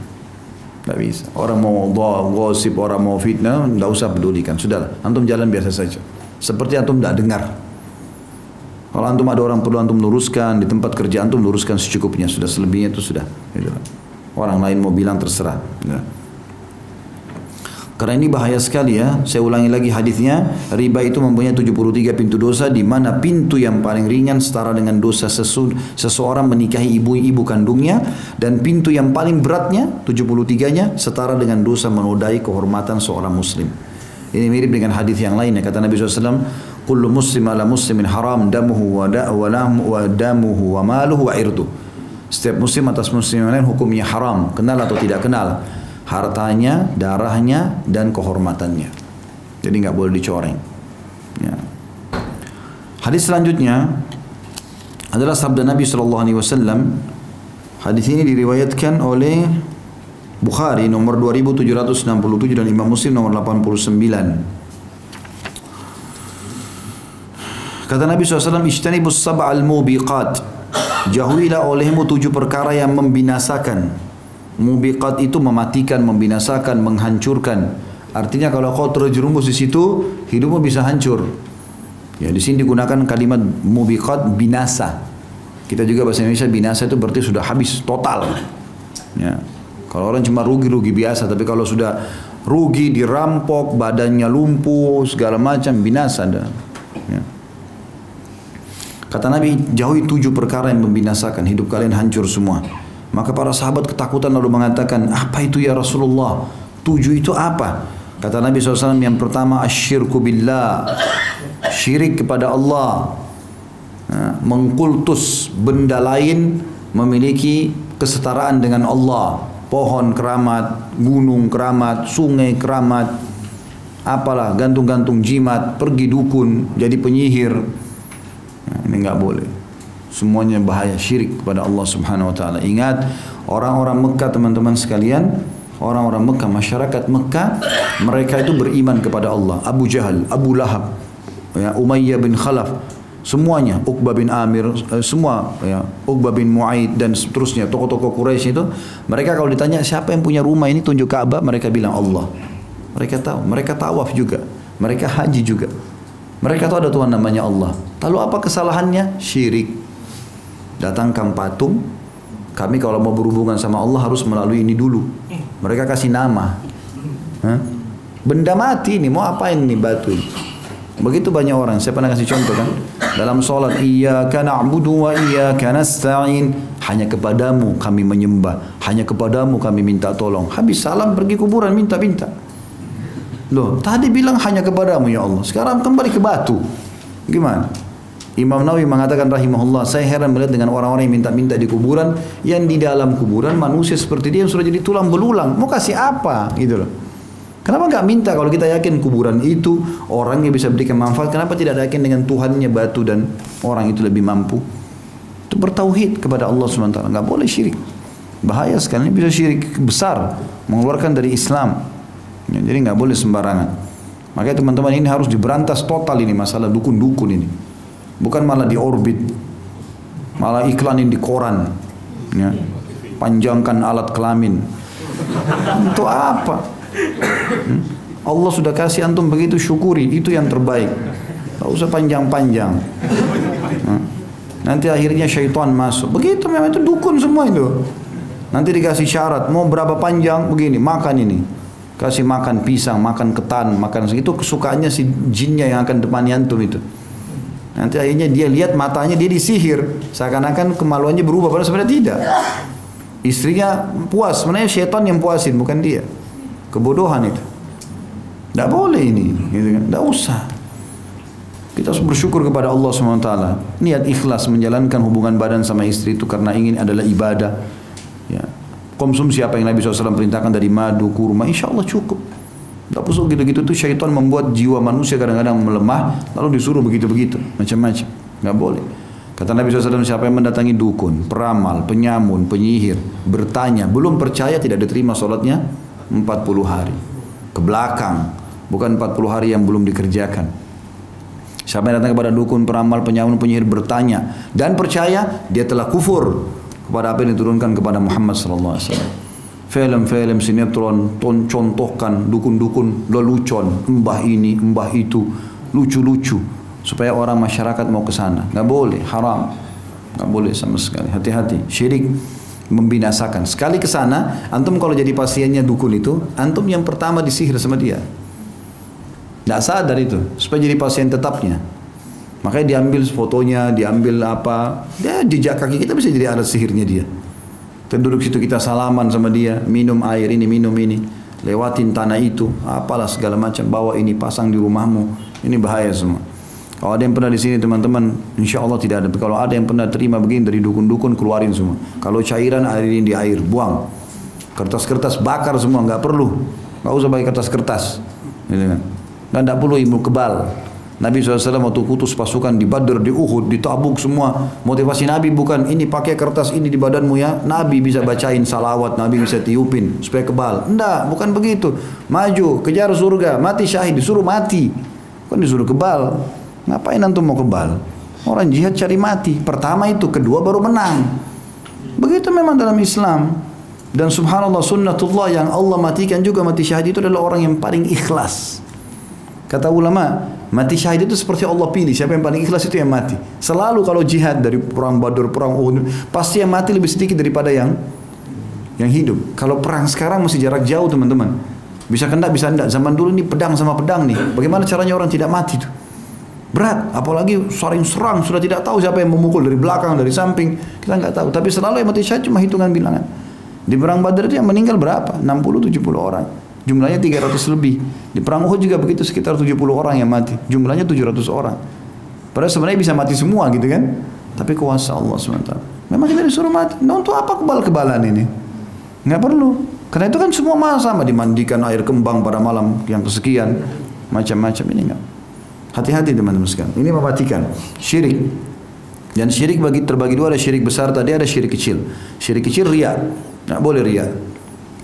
Tidak bisa. Orang mau gosip, orang mau fitnah, tidak usah pedulikan. Sudah, antum jalan biasa saja. Seperti antum tidak dengar. Kalau antum ada orang perlu antum luruskan di tempat kerja antum luruskan secukupnya. Sudah selebihnya itu sudah. Gitu. Orang lain mau bilang terserah. Gitu. Karena ini bahaya sekali ya. Saya ulangi lagi hadisnya. Riba itu mempunyai 73 pintu dosa di mana pintu yang paling ringan setara dengan dosa sesu, seseorang menikahi ibu-ibu kandungnya dan pintu yang paling beratnya 73-nya setara dengan dosa menodai kehormatan seorang muslim. Ini mirip dengan hadis yang lainnya kata Nabi SAW Kullu muslim ala muslimin haram damuhu wa, da, wa, wa damuhu wa maluhu wa irdu Setiap muslim atas muslim yang lain hukumnya haram Kenal atau tidak kenal hartanya, darahnya, dan kehormatannya. Jadi nggak boleh dicoreng. Ya. Hadis selanjutnya adalah sabda Nabi Shallallahu Alaihi Wasallam. Hadis ini diriwayatkan oleh Bukhari nomor 2767 dan Imam Muslim nomor 89. Kata Nabi SAW, Ishtanibus sab'al mubiqat. Jauhilah olehmu tujuh perkara yang membinasakan. Mubiqat itu mematikan, membinasakan, menghancurkan. Artinya kalau kau terjerumus di situ, hidupmu bisa hancur. Ya, di sini digunakan kalimat mubiqat binasa. Kita juga bahasa Indonesia binasa itu berarti sudah habis total. Ya. Kalau orang cuma rugi-rugi biasa, tapi kalau sudah rugi, dirampok, badannya lumpuh, segala macam binasa. Ya. Kata Nabi, jauhi tujuh perkara yang membinasakan, hidup kalian hancur semua. Maka para sahabat ketakutan lalu mengatakan, apa itu ya Rasulullah? Tujuh itu apa? Kata Nabi SAW yang pertama, asyirku billah. Syirik kepada Allah. Mengkultus benda lain memiliki kesetaraan dengan Allah. Pohon keramat, gunung keramat, sungai keramat, apalah gantung-gantung jimat, pergi dukun, jadi penyihir. Ini nggak boleh. Semuanya bahaya syirik kepada Allah Subhanahu wa taala. Ingat orang-orang Mekah teman-teman sekalian, orang-orang Mekah, masyarakat Mekah, mereka itu beriman kepada Allah. Abu Jahal, Abu Lahab, ya, Umayyah bin Khalaf, semuanya, Uqbah bin Amir, eh, semua, ya, Uqbah bin Muaid dan seterusnya, tokoh-tokoh Quraisy itu, mereka kalau ditanya siapa yang punya rumah ini tunjuk Ka'bah, mereka bilang Allah. Mereka tahu, mereka tawaf juga, mereka haji juga. Mereka tahu ada Tuhan namanya Allah. Lalu apa kesalahannya? Syirik datangkan patung kami kalau mau berhubungan sama Allah harus melalui ini dulu. Mereka kasih nama. Hah? benda mati ini mau apa ini batu begitu banyak orang. Saya pernah kasih contoh kan? Dalam sholat iyyaka na'budu wa iyyaka nasta'in. Hanya kepadamu kami menyembah. Hanya kepadamu kami minta tolong. Habis salam pergi kuburan minta-minta. Loh tadi bilang hanya kepadamu ya Allah. Sekarang kembali ke batu. Gimana Imam Nawawi mengatakan rahimahullah, saya heran melihat dengan orang-orang yang minta-minta di kuburan, yang di dalam kuburan manusia seperti dia yang sudah jadi tulang belulang. Mau kasih apa? Gitu loh. Kenapa nggak minta kalau kita yakin kuburan itu orangnya bisa berikan manfaat? Kenapa tidak yakin dengan Tuhannya batu dan orang itu lebih mampu? Itu bertauhid kepada Allah SWT. Nggak boleh syirik. Bahaya sekali. Ini bisa syirik besar. Mengeluarkan dari Islam. Ya, jadi nggak boleh sembarangan. Makanya teman-teman ini harus diberantas total ini masalah dukun-dukun ini bukan malah di orbit malah iklanin di koran ya. panjangkan alat kelamin. Untuk apa? Hmm? Allah sudah kasih antum begitu syukuri. Itu yang terbaik. Tak usah panjang-panjang. Hmm? nanti akhirnya syaitan masuk. Begitu memang itu dukun semua itu. Nanti dikasih syarat mau berapa panjang? Begini makan ini. Kasih makan pisang makan ketan makan itu kesukaannya si jinnya yang akan temani antum itu Nanti akhirnya dia lihat matanya dia disihir. Seakan-akan kemaluannya berubah padahal sebenarnya tidak. Istrinya puas, sebenarnya syaitan yang puasin bukan dia. Kebodohan itu. Tidak boleh ini, gitu kan? Tidak usah. Kita harus bersyukur kepada Allah SWT. Niat ikhlas menjalankan hubungan badan sama istri itu karena ingin adalah ibadah. Ya. Konsumsi apa yang Nabi SAW perintahkan dari madu, kurma, insya Allah cukup. Tak usah gitu-gitu tuh syaitan membuat jiwa manusia kadang-kadang melemah, lalu disuruh begitu-begitu, macam-macam. Nggak boleh. Kata Nabi SAW, siapa yang mendatangi dukun, peramal, penyamun, penyihir, bertanya, belum percaya tidak diterima sholatnya 40 hari. Ke belakang, bukan 40 hari yang belum dikerjakan. Siapa yang datang kepada dukun, peramal, penyamun, penyihir bertanya dan percaya dia telah kufur kepada apa yang diturunkan kepada Muhammad wasallam. Film-film sinetron ton contohkan dukun-dukun lelucon, mbah ini, mbah itu, lucu-lucu supaya orang masyarakat mau ke sana. Nggak boleh, haram. Nggak boleh sama sekali. Hati-hati, syirik membinasakan. Sekali ke sana, antum kalau jadi pasiennya dukun itu, antum yang pertama disihir sama dia. Tidak sadar itu, supaya jadi pasien tetapnya. Makanya diambil fotonya, diambil apa, ya jejak kaki kita bisa jadi alat sihirnya dia. Kita duduk situ kita salaman sama dia, minum air ini, minum ini, lewatin tanah itu, apalah segala macam, bawa ini pasang di rumahmu, ini bahaya semua. Kalau ada yang pernah di sini teman-teman, insya Allah tidak ada. Tapi kalau ada yang pernah terima begini dari dukun-dukun, keluarin semua. Kalau cairan airin di air, buang. Kertas-kertas bakar semua, nggak perlu. Nggak usah pakai kertas-kertas. Gitu kan. Dan tidak perlu ilmu kebal. Nabi SAW waktu kutus pasukan di Badr, di Uhud, di Tabuk semua. Motivasi Nabi bukan ini pakai kertas ini di badanmu ya. Nabi bisa bacain salawat, Nabi bisa tiupin supaya kebal. Enggak, bukan begitu. Maju, kejar surga, mati syahid, disuruh mati. Bukan disuruh kebal. Ngapain antum mau kebal? Orang jihad cari mati. Pertama itu, kedua baru menang. Begitu memang dalam Islam. Dan subhanallah sunnatullah yang Allah matikan juga mati syahid itu adalah orang yang paling ikhlas. Kata ulama, mati syahid itu seperti Allah pilih. Siapa yang paling ikhlas itu yang mati. Selalu kalau jihad dari perang Badr, perang Uhud, pasti yang mati lebih sedikit daripada yang yang hidup. Kalau perang sekarang masih jarak jauh teman-teman. Bisa kena, bisa enggak. Zaman dulu ini pedang sama pedang nih. Bagaimana caranya orang tidak mati tuh? Berat, apalagi saling serang sudah tidak tahu siapa yang memukul dari belakang, dari samping. Kita nggak tahu. Tapi selalu yang mati syahid cuma hitungan bilangan. Di perang Badr itu yang meninggal berapa? 60 70 orang. Jumlahnya 300 lebih. Di perang Uhud juga begitu sekitar 70 orang yang mati. Jumlahnya 700 orang. Padahal sebenarnya bisa mati semua gitu kan. Tapi kuasa Allah SWT. Memang kita disuruh mati. Nah untuk apa kebal-kebalan ini? Nggak perlu. Karena itu kan semua malah sama. Dimandikan air kembang pada malam yang kesekian. Macam-macam ini enggak. Hati-hati teman-teman sekalian. Ini mematikan. Syirik. Dan syirik bagi terbagi dua ada syirik besar tadi ada syirik kecil. Syirik kecil ria. Nggak boleh ria.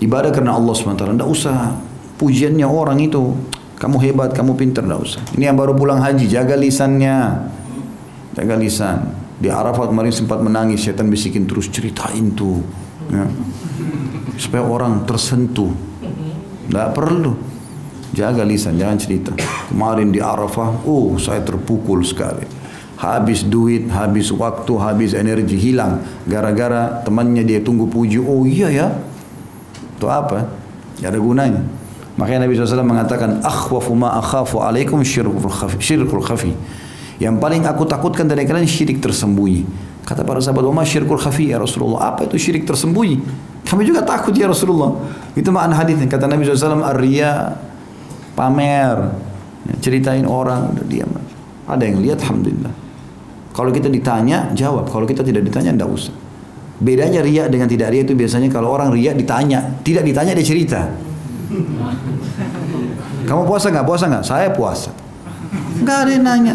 Ibadah karena Allah SWT. Tidak usah pujiannya orang itu. Kamu hebat, kamu pintar, tidak usah. Ini yang baru pulang haji, jaga lisannya. Jaga lisan. Di Arafat kemarin sempat menangis, setan bisikin terus ceritain tuh. Ya. Supaya orang tersentuh. Tidak perlu. Jaga lisan, jangan cerita. Kemarin di Arafah, oh saya terpukul sekali. Habis duit, habis waktu, habis energi hilang. Gara-gara temannya dia tunggu puji. Oh iya ya, itu apa? Tidak ada gunanya. Makanya Nabi SAW mengatakan, Akhwafu ma akhafu alaikum syirkul khafi. Syirkul khafi. Yang paling aku takutkan dari kalian syirik tersembunyi. Kata para sahabat, Umar syirkul khafi ya Rasulullah. Apa itu syirik tersembunyi? Kami juga takut ya Rasulullah. Itu makna hadisnya. Kata Nabi SAW, Arya pamer. Ya, ceritain orang, udah diam. Ada yang lihat, Alhamdulillah. Kalau kita ditanya, jawab. Kalau kita tidak ditanya, tidak usah. Bedanya ria dengan tidak ria itu biasanya kalau orang ria ditanya, tidak ditanya dia cerita. Kamu puasa nggak? Puasa nggak? Saya puasa. Nggak ada yang nanya.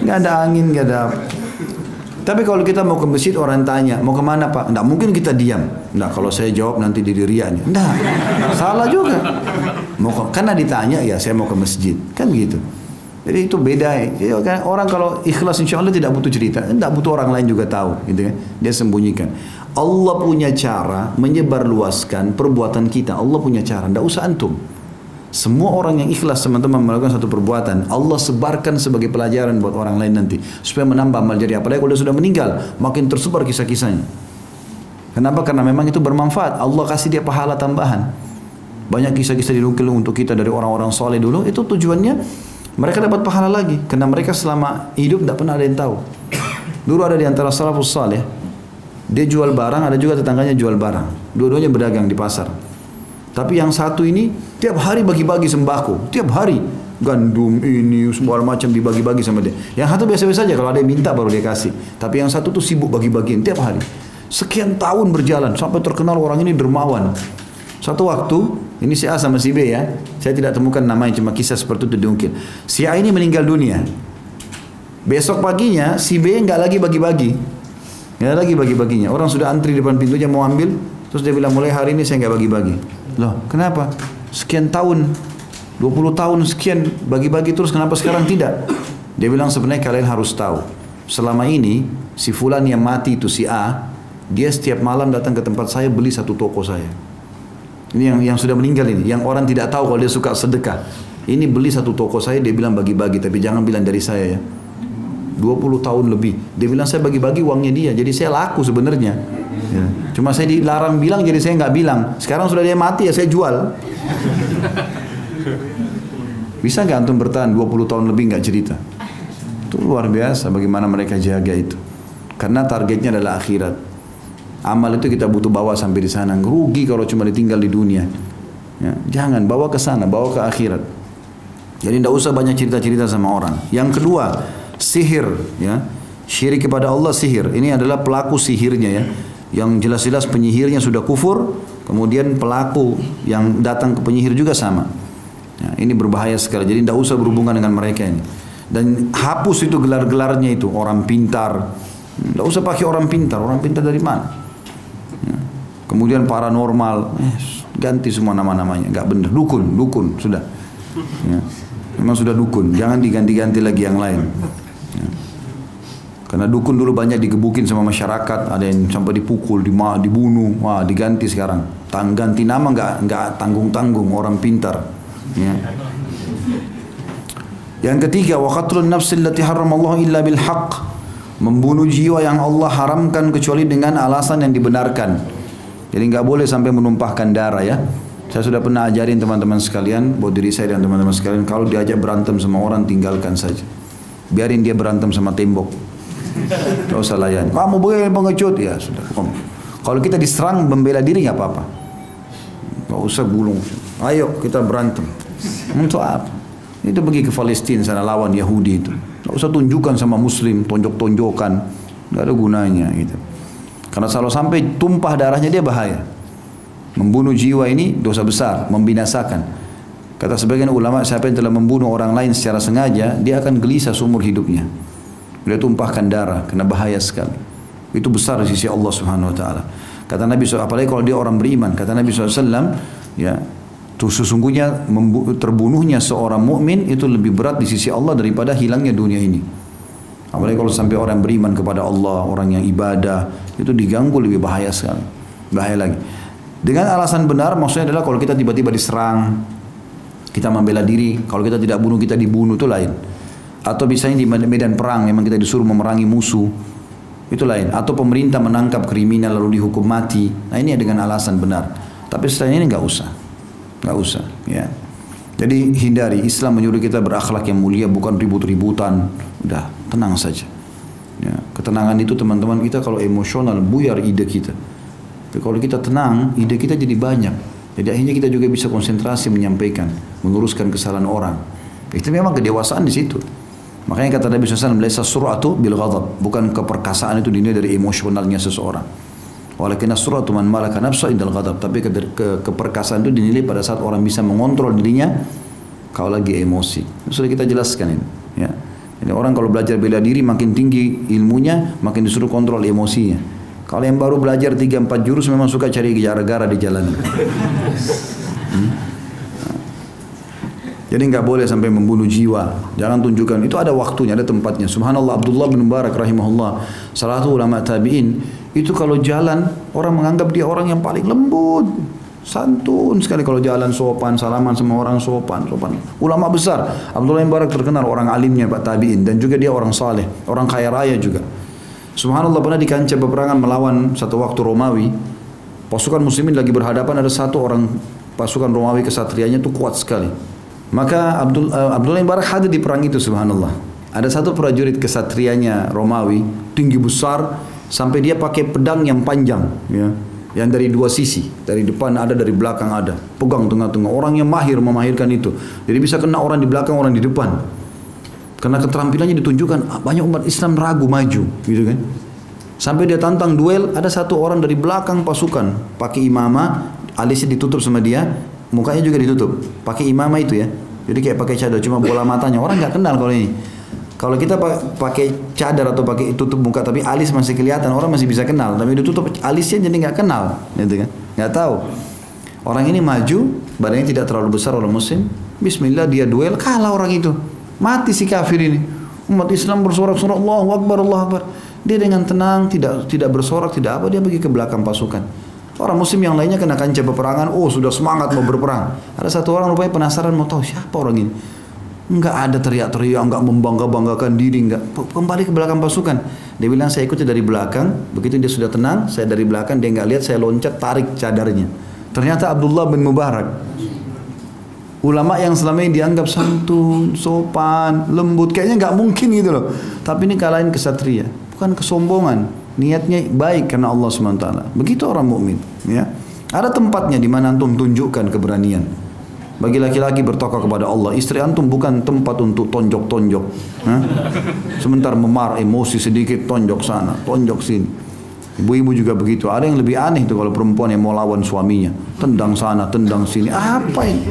Nggak ada angin, nggak ada. Tapi kalau kita mau ke masjid orang tanya, mau ke mana pak? Nggak mungkin kita diam. Nggak, kalau saya jawab nanti di riaknya. Nggak, salah juga. Mau karena ditanya ya saya mau ke masjid, kan gitu. Jadi itu beda. Jadi orang kalau ikhlas insya Allah tidak butuh cerita, tidak butuh orang lain juga tahu, gitu kan? Dia sembunyikan. Allah punya cara menyebarluaskan perbuatan kita. Allah punya cara, tidak usah antum. Semua orang yang ikhlas teman-teman melakukan satu perbuatan, Allah sebarkan sebagai pelajaran buat orang lain nanti supaya menambah amal jariah. Apalagi kalau sudah meninggal, makin tersebar kisah-kisahnya. Kenapa? Karena memang itu bermanfaat. Allah kasih dia pahala tambahan. Banyak kisah-kisah dinukil untuk kita dari orang-orang soleh dulu. Itu tujuannya mereka dapat pahala lagi karena mereka selama hidup tidak pernah ada yang tahu. Dulu ada di antara salafus saleh, dia jual barang, ada juga tetangganya jual barang. Dua-duanya berdagang di pasar. Tapi yang satu ini tiap hari bagi-bagi sembako, tiap hari gandum ini semua macam dibagi-bagi sama dia. Yang satu biasa-biasa saja kalau ada yang minta baru dia kasih. Tapi yang satu tuh sibuk bagi-bagiin tiap hari. Sekian tahun berjalan sampai terkenal orang ini dermawan. Satu waktu ini si A sama si B ya. Saya tidak temukan namanya cuma kisah seperti itu diungkit. Si A ini meninggal dunia. Besok paginya si B nggak lagi bagi-bagi. Nggak lagi bagi-baginya. Orang sudah antri depan pintunya mau ambil. Terus dia bilang mulai hari ini saya nggak bagi-bagi. Loh kenapa? Sekian tahun 20 tahun sekian bagi-bagi terus kenapa sekarang tidak? Dia bilang sebenarnya kalian harus tahu. Selama ini si fulan yang mati itu si A, dia setiap malam datang ke tempat saya beli satu toko saya. Ini yang yang sudah meninggal ini, yang orang tidak tahu kalau dia suka sedekah. Ini beli satu toko saya, dia bilang bagi-bagi, tapi jangan bilang dari saya ya. 20 tahun lebih. Dia bilang saya bagi-bagi uangnya dia, jadi saya laku sebenarnya. Ya. Cuma saya dilarang bilang, jadi saya nggak bilang. Sekarang sudah dia mati ya saya jual. Bisa nggak antum bertahan 20 tahun lebih nggak cerita? Itu luar biasa bagaimana mereka jaga itu. Karena targetnya adalah akhirat. Amal itu kita butuh bawa sampai di sana. Rugi kalau cuma ditinggal di dunia. Ya, jangan bawa ke sana, bawa ke akhirat. Jadi tidak usah banyak cerita-cerita sama orang. Yang kedua, sihir. Ya, syirik kepada Allah sihir. Ini adalah pelaku sihirnya ya. Yang jelas-jelas penyihirnya sudah kufur, kemudian pelaku yang datang ke penyihir juga sama. Ya, ini berbahaya sekali. Jadi tidak usah berhubungan dengan mereka ini. Dan hapus itu gelar-gelarnya itu orang pintar. Tidak usah pakai orang pintar. Orang pintar dari mana? Kemudian paranormal, eh, ganti semua nama-namanya. Gak benar. Dukun, dukun sudah. Ya. Memang sudah dukun. Jangan diganti-ganti lagi yang lain. Ya. Karena dukun dulu banyak digebukin sama masyarakat, ada yang sampai dipukul, dibunuh, wah diganti sekarang. Tang ganti nama nggak nggak tanggung tanggung orang pintar. Ya. Yang ketiga, wa qatlun nafsi allati haramallahu illa bil haqq. Membunuh jiwa yang Allah haramkan kecuali dengan alasan yang dibenarkan. Jadi nggak boleh sampai menumpahkan darah ya. Saya sudah pernah ajarin teman-teman sekalian, buat diri saya dan teman-teman sekalian, kalau diajak berantem sama orang tinggalkan saja. Biarin dia berantem sama tembok. Gak usah layan. Kamu boleh pengecut ya sudah. Kalau kita diserang membela diri nggak apa-apa. Gak usah gulung. Ayo kita berantem. Untuk apa? Itu pergi ke Palestina sana lawan Yahudi itu. Tidak usah tunjukkan sama Muslim, tonjok-tonjokan. Tidak ada gunanya gitu. Karena kalau sampai tumpah darahnya dia bahaya. Membunuh jiwa ini dosa besar, membinasakan. Kata sebagian ulama, siapa yang telah membunuh orang lain secara sengaja, dia akan gelisah seumur hidupnya. Dia tumpahkan darah, kena bahaya sekali. Itu besar di sisi Allah Subhanahu Wa Taala. Kata Nabi SAW, apalagi kalau dia orang beriman. Kata Nabi SAW, ya sesungguhnya terbunuhnya seorang mukmin itu lebih berat di sisi Allah daripada hilangnya dunia ini. Apalagi kalau sampai orang beriman kepada Allah, orang yang ibadah, itu diganggu lebih bahaya sekali. Bahaya lagi. Dengan alasan benar maksudnya adalah kalau kita tiba-tiba diserang, kita membela diri, kalau kita tidak bunuh kita dibunuh itu lain. Atau misalnya di medan perang memang kita disuruh memerangi musuh, itu lain. Atau pemerintah menangkap kriminal lalu dihukum mati. Nah ini dengan alasan benar. Tapi setelah ini nggak usah nggak usah ya jadi hindari Islam menyuruh kita berakhlak yang mulia bukan ribut-ributan udah tenang saja. Ya, ketenangan itu teman-teman kita kalau emosional buyar ide kita. Tapi kalau kita tenang ide kita jadi banyak. Jadi akhirnya kita juga bisa konsentrasi menyampaikan menguruskan kesalahan orang. Itu memang kedewasaan di situ. Makanya kata Nabi SAW laisa suratu bil ghadab. Bukan keperkasaan itu dinilai dari emosionalnya seseorang. Walakin suratu man malaka nafsa indal ghadab. Tapi ke, ke, keperkasaan itu dinilai pada saat orang bisa mengontrol dirinya kalau lagi emosi. Sudah kita jelaskan ini. Jadi orang kalau belajar bela diri makin tinggi ilmunya, makin disuruh kontrol emosinya. Kalau yang baru belajar 3-4 jurus memang suka cari gara-gara di jalan. Hmm? Jadi nggak boleh sampai membunuh jiwa. Jangan tunjukkan. Itu ada waktunya, ada tempatnya. Subhanallah Abdullah bin Mubarak rahimahullah. Salah satu ulama tabi'in. Itu kalau jalan, orang menganggap dia orang yang paling lembut. Santun sekali kalau jalan sopan, salaman sama orang sopan, sopan. Ulama besar. Abdullah bin Mubarak terkenal orang alimnya Pak Tabi'in. Dan juga dia orang saleh, orang kaya raya juga. Subhanallah pernah di kancah peperangan melawan satu waktu Romawi. Pasukan muslimin lagi berhadapan ada satu orang pasukan Romawi kesatrianya itu kuat sekali. Maka Abdul uh, Abdullah bin Barak hadir di perang itu subhanallah. Ada satu prajurit kesatrianya Romawi tinggi besar sampai dia pakai pedang yang panjang ya. Yang dari dua sisi, dari depan ada, dari belakang ada. Pegang tengah-tengah. Orang yang mahir memahirkan itu. Jadi bisa kena orang di belakang, orang di depan. Karena keterampilannya ditunjukkan, ah, banyak umat Islam ragu maju, gitu kan. Sampai dia tantang duel, ada satu orang dari belakang pasukan, pakai imamah, alisnya ditutup sama dia, mukanya juga ditutup. Pakai imamah itu ya. Jadi kayak pakai cadar, cuma bola matanya. Orang nggak kenal kalau ini. Kalau kita pakai cadar atau pakai tutup muka tapi alis masih kelihatan, orang masih bisa kenal. Tapi ditutup alisnya jadi nggak kenal, gitu kan? Nggak tahu. Orang ini maju, badannya tidak terlalu besar orang muslim. Bismillah dia duel, kalah orang itu. Mati si kafir ini. Umat Islam bersorak-sorak Allah Akbar, Allah Akbar. Dia dengan tenang, tidak tidak bersorak, tidak apa, dia pergi ke belakang pasukan. Orang muslim yang lainnya kena kancah peperangan, oh sudah semangat mau berperang. Ada satu orang rupanya penasaran mau tahu siapa orang ini. Enggak ada teriak-teriak, enggak membangga-banggakan diri, enggak. Kembali ke belakang pasukan. Dia bilang saya ikuti dari belakang. Begitu dia sudah tenang, saya dari belakang, dia enggak lihat, saya loncat, tarik cadarnya. Ternyata Abdullah bin Mubarak. Ulama yang selama ini dianggap santun, sopan, lembut, kayaknya enggak mungkin gitu loh. Tapi ini kalahin kesatria, bukan kesombongan. Niatnya baik karena Allah SWT. Begitu orang mukmin, ya. Ada tempatnya di mana antum tunjukkan keberanian. Bagi laki-laki bertokoh kepada Allah, istri antum bukan tempat untuk tonjok-tonjok. Sebentar memar emosi sedikit tonjok sana, tonjok sini. Ibu-ibu juga begitu. Ada yang lebih aneh itu kalau perempuan yang mau lawan suaminya. Tendang sana, tendang sini. Apa ini?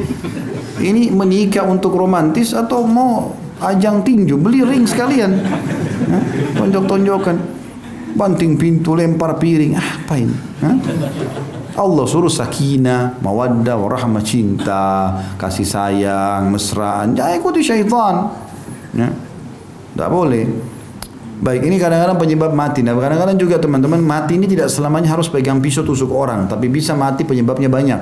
Ini menikah untuk romantis atau mau ajang tinju? Beli ring sekalian. Tonjok-tonjokan. Banting pintu, lempar piring. Apa ini? Allah suruh sakinah, mawaddah, warahmah, cinta, kasih sayang, mesraan. Jangan ikuti syaitan. Ya. Tidak boleh. Baik, ini kadang-kadang penyebab mati. Nah, kadang-kadang juga teman-teman mati ini tidak selamanya harus pegang pisau tusuk orang, tapi bisa mati penyebabnya banyak.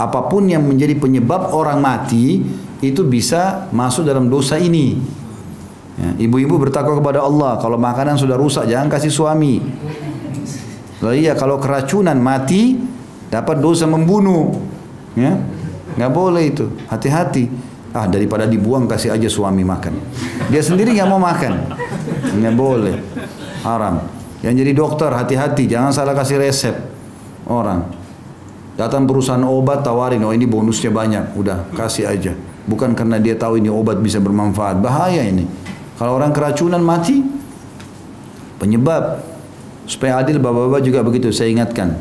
Apa pun yang menjadi penyebab orang mati itu bisa masuk dalam dosa ini. Ya, ibu-ibu bertakwa kepada Allah. Kalau makanan sudah rusak, jangan kasih suami. Iya kalau keracunan mati dapat dosa membunuh. Ya. Nggak boleh itu. Hati-hati. Ah daripada dibuang kasih aja suami makan. Dia sendiri nggak mau makan. Nggak boleh. Haram. Yang jadi dokter hati-hati jangan salah kasih resep orang. Datang perusahaan obat tawarin oh ini bonusnya banyak. Udah kasih aja. Bukan karena dia tahu ini obat bisa bermanfaat. Bahaya ini. Kalau orang keracunan mati penyebab Supaya adil bapak-bapak juga begitu saya ingatkan.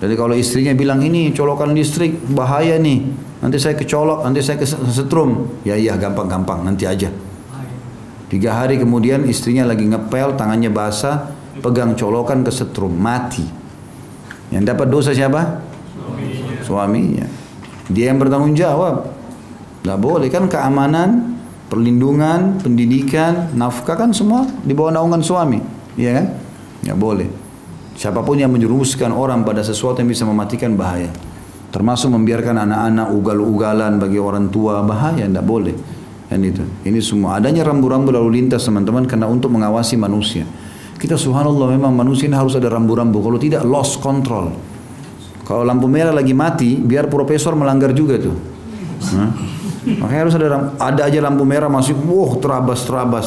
Jadi kalau istrinya bilang ini colokan listrik bahaya nih. Nanti saya kecolok, nanti saya kesetrum. Ya iya gampang-gampang nanti aja. Tiga hari kemudian istrinya lagi ngepel, tangannya basah, pegang colokan kesetrum, mati. Yang dapat dosa siapa? Suaminya. Suaminya. Dia yang bertanggung jawab. Gak boleh kan keamanan, perlindungan, pendidikan, nafkah kan semua di bawah naungan suami. Iya kan? Ya boleh. Siapa pun yang menjerumuskan orang pada sesuatu yang bisa mematikan bahaya. Termasuk membiarkan anak-anak ugal-ugalan bagi orang tua bahaya, tidak boleh. Dan itu. Ini semua adanya rambu-rambu lalu lintas teman-teman karena untuk mengawasi manusia. Kita subhanallah memang manusia ini harus ada rambu-rambu. Kalau tidak lost control. Kalau lampu merah lagi mati, biar profesor melanggar juga tuh. Hah? Makanya harus ada ada aja lampu merah masih, wah terabas terabas.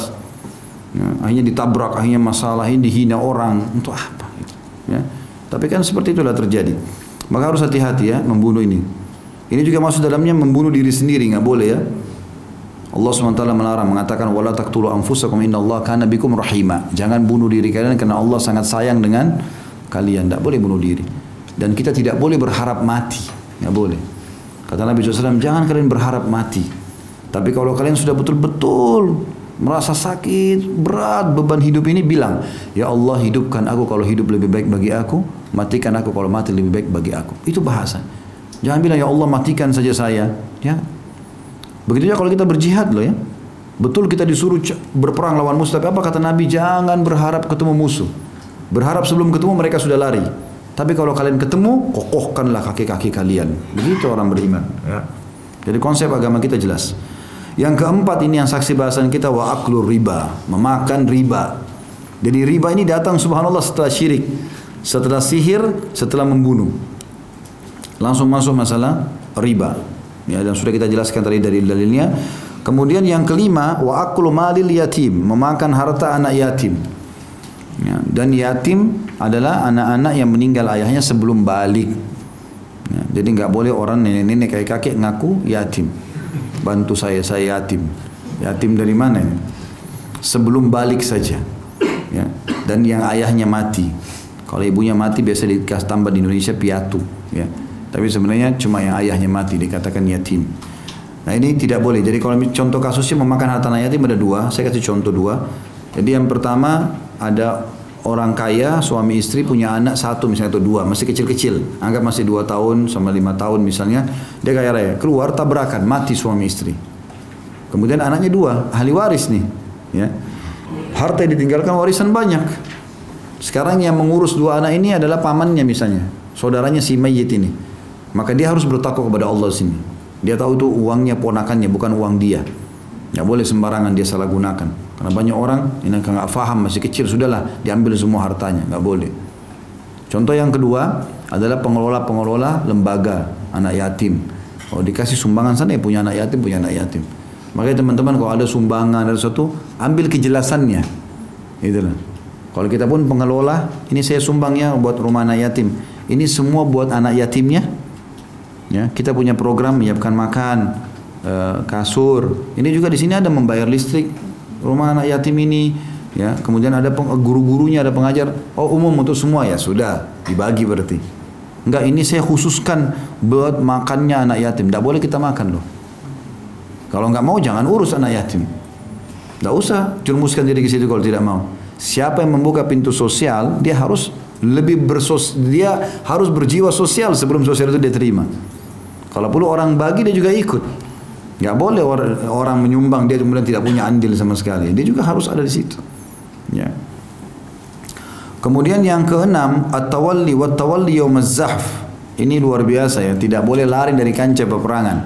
Ya, akhirnya ditabrak, akhirnya masalah ini dihina orang untuk apa? Gitu, ya. Tapi kan seperti itulah terjadi. Maka harus hati-hati ya membunuh ini. Ini juga masuk dalamnya membunuh diri sendiri nggak boleh ya. Allah SWT melarang mengatakan wala taqtulu anfusakum Allah kana bikum rahima. Jangan bunuh diri kalian karena Allah sangat sayang dengan kalian. Tidak boleh bunuh diri. Dan kita tidak boleh berharap mati. Nggak boleh. Kata Nabi SAW, jangan kalian berharap mati. Tapi kalau kalian sudah betul-betul merasa sakit, berat beban hidup ini bilang, Ya Allah hidupkan aku kalau hidup lebih baik bagi aku, matikan aku kalau mati lebih baik bagi aku. Itu bahasa. Jangan bilang Ya Allah matikan saja saya. Ya. Begitu juga kalau kita berjihad loh ya. Betul kita disuruh berperang lawan musuh, tapi apa kata Nabi? Jangan berharap ketemu musuh. Berharap sebelum ketemu mereka sudah lari. Tapi kalau kalian ketemu, kokohkanlah kaki-kaki kalian. Begitu orang beriman. Ya. Jadi konsep agama kita jelas. Yang keempat ini yang saksi bahasan kita wa aklu riba, memakan riba. Jadi riba ini datang subhanallah setelah syirik, setelah sihir, setelah membunuh. Langsung masuk masalah riba. Ya, dan sudah kita jelaskan tadi dari dalilnya. Kemudian yang kelima wa aklu malil yatim, memakan harta anak yatim. Ya, dan yatim adalah anak-anak yang meninggal ayahnya sebelum balik. Ya, jadi nggak boleh orang nenek-nenek kayak kakek ngaku yatim. Bantu saya, saya yatim. Yatim dari mana ini? Sebelum balik saja. Ya, dan yang ayahnya mati. Kalau ibunya mati biasa dikasih tambah di Indonesia piatu. Ya. Tapi sebenarnya cuma yang ayahnya mati dikatakan yatim. Nah ini tidak boleh. Jadi kalau contoh kasusnya memakan harta yatim ada dua. Saya kasih contoh dua. Jadi yang pertama ada orang kaya suami istri punya anak satu misalnya atau dua masih kecil-kecil. Anggap masih dua tahun sama lima tahun misalnya dia kaya raya. Keluar tabrakan mati suami istri. Kemudian anaknya dua ahli waris nih ya. Harta yang ditinggalkan warisan banyak. Sekarang yang mengurus dua anak ini adalah pamannya misalnya saudaranya si mayit ini. Maka dia harus bertakwa kepada Allah sini. Dia tahu itu uangnya ponakannya bukan uang dia. Nggak boleh sembarangan dia salah gunakan karena banyak orang yang nggak faham masih kecil sudahlah diambil semua hartanya, nggak boleh. Contoh yang kedua adalah pengelola-pengelola lembaga anak yatim. Kalau dikasih sumbangan sana ya punya anak yatim, punya anak yatim. Makanya teman-teman kalau ada sumbangan ada sesuatu, ambil kejelasannya. Itulah. Kalau kita pun pengelola, ini saya sumbangnya buat rumah anak yatim. Ini semua buat anak yatimnya. Ya, kita punya program menyiapkan makan, eh, kasur. Ini juga di sini ada membayar listrik, rumah anak yatim ini ya. Kemudian ada guru-gurunya ada pengajar. Oh umum untuk semua ya. Sudah dibagi berarti. Enggak ini saya khususkan buat makannya anak yatim. Tidak boleh kita makan loh. Kalau enggak mau jangan urus anak yatim. Tidak usah curmuskan diri ke situ kalau tidak mau. Siapa yang membuka pintu sosial dia harus lebih bersos dia harus berjiwa sosial sebelum sosial itu diterima. Kalau perlu orang bagi dia juga ikut Nggak boleh orang, orang menyumbang dia kemudian tidak punya andil sama sekali. Dia juga harus ada di situ. Ya. Kemudian yang keenam, at-tawalli wa tawalli zahf. Ini luar biasa ya, tidak boleh lari dari kancah peperangan.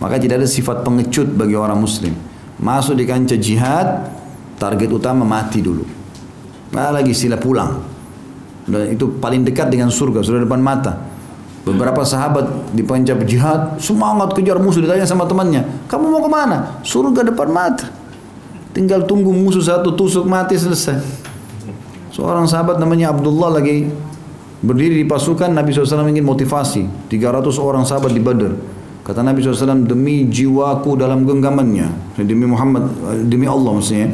Maka tidak ada sifat pengecut bagi orang muslim. Masuk di kancah jihad, target utama mati dulu. Nah lagi sila pulang. Dan itu paling dekat dengan surga, sudah depan mata. Beberapa sahabat di pancap jihad semangat kejar musuh ditanya sama temannya, kamu mau ke mana? Surga depan mata. Tinggal tunggu musuh satu tusuk mati selesai. Seorang sahabat namanya Abdullah lagi berdiri di pasukan Nabi SAW ingin motivasi 300 orang sahabat di Badr kata Nabi SAW demi jiwaku dalam genggamannya demi Muhammad demi Allah maksudnya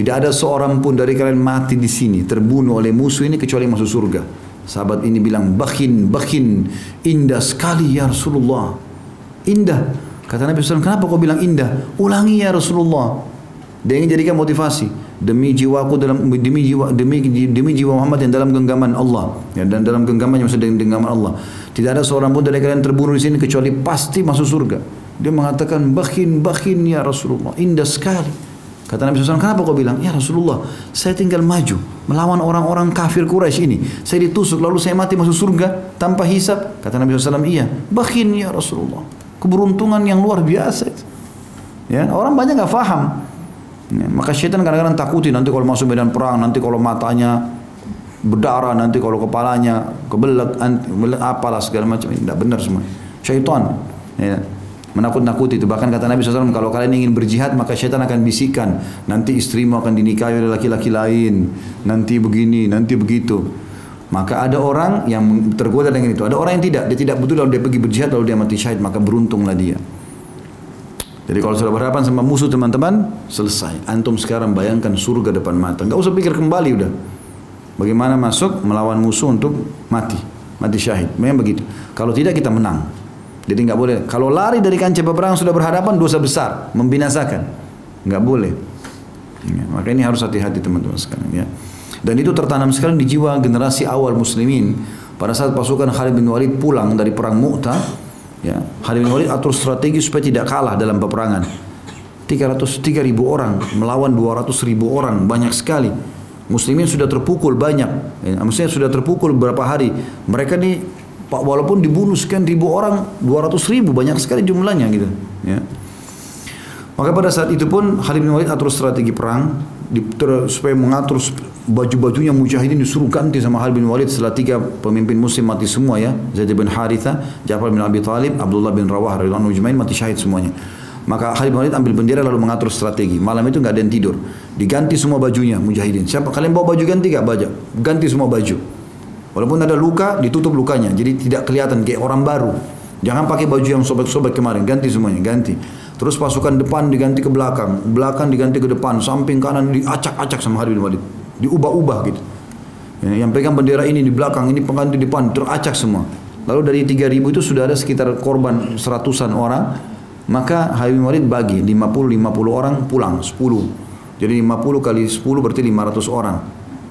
tidak ada seorang pun dari kalian mati di sini terbunuh oleh musuh ini kecuali masuk surga Sahabat ini bilang, bakin, bakin, indah sekali ya Rasulullah. Indah. Kata Nabi SAW, kenapa kau bilang indah? Ulangi ya Rasulullah. Dia ingin jadikan motivasi. Demi jiwaku dalam demi jiwa demi demi jiwa Muhammad yang dalam genggaman Allah ya, dan dalam genggamannya maksud dengan genggaman Allah. Tidak ada seorang pun dari kalian terbunuh di sini kecuali pasti masuk surga. Dia mengatakan bakin bakin ya Rasulullah. Indah sekali. Kata Nabi SAW, kenapa kau bilang? Ya Rasulullah, saya tinggal maju melawan orang-orang kafir Quraisy ini. Saya ditusuk lalu saya mati masuk surga tanpa hisap. Kata Nabi SAW, iya. Bakin ya Rasulullah. Keberuntungan yang luar biasa. Ya, orang banyak nggak faham. Ya, maka syaitan kadang-kadang takuti nanti kalau masuk medan perang, nanti kalau matanya berdarah, nanti kalau kepalanya kebelet, apalah segala macam. Tidak benar semua. Syaitan. Ya menakut-nakuti itu. Bahkan kata Nabi SAW kalau kalian ingin berjihad maka syaitan akan bisikan. Nanti istrimu akan dinikahi oleh laki-laki lain. Nanti begini nanti begitu. Maka ada orang yang tergoda dengan itu. Ada orang yang tidak. Dia tidak betul lalu dia pergi berjihad lalu dia mati syahid. Maka beruntunglah dia. Jadi kalau sudah berhadapan sama musuh teman-teman selesai. Antum sekarang bayangkan surga depan mata. Nggak usah pikir kembali udah. Bagaimana masuk melawan musuh untuk mati? Mati syahid. Memang begitu. Kalau tidak kita menang jadi nggak boleh. Kalau lari dari kancah peperangan sudah berhadapan dosa besar, membinasakan. Nggak boleh. Ya, maka ini harus hati-hati teman-teman sekalian ya. Dan itu tertanam sekali di jiwa generasi awal muslimin pada saat pasukan Khalid bin Walid pulang dari perang Mu'tah ya Khalid bin Walid atur strategi supaya tidak kalah dalam peperangan 300 3000 orang melawan 200 ribu orang banyak sekali muslimin sudah terpukul banyak ya, maksudnya sudah terpukul beberapa hari mereka ini Pak walaupun dibunuh sekian ribu orang, 200 ribu banyak sekali jumlahnya gitu. Ya. Maka pada saat itu pun Khalid bin Walid atur strategi perang di, ter, supaya mengatur baju-bajunya mujahidin disuruh ganti sama Khalid bin Walid setelah tiga pemimpin muslim mati semua ya Zaid bin Haritha, Ja'far bin Abi Talib, Abdullah bin Rawah radhiyallahu anhu mati syahid semuanya. Maka Khalid bin Walid ambil bendera lalu mengatur strategi. Malam itu nggak ada yang tidur. Diganti semua bajunya mujahidin. Siapa kalian bawa baju ganti gak baju? Ganti semua baju. Walaupun ada luka, ditutup lukanya. Jadi tidak kelihatan kayak orang baru. Jangan pakai baju yang sobek-sobek kemarin. Ganti semuanya, ganti. Terus pasukan depan diganti ke belakang, belakang diganti ke depan, samping kanan diacak-acak sama Khalid bin Walid. Diubah-ubah gitu. Ya, yang pegang bendera ini di belakang, ini pengganti di depan, teracak semua. Lalu dari 3000 itu sudah ada sekitar korban seratusan orang maka Habib Walid bagi 50 50 orang pulang 10. Jadi 50 kali 10 berarti 500 orang.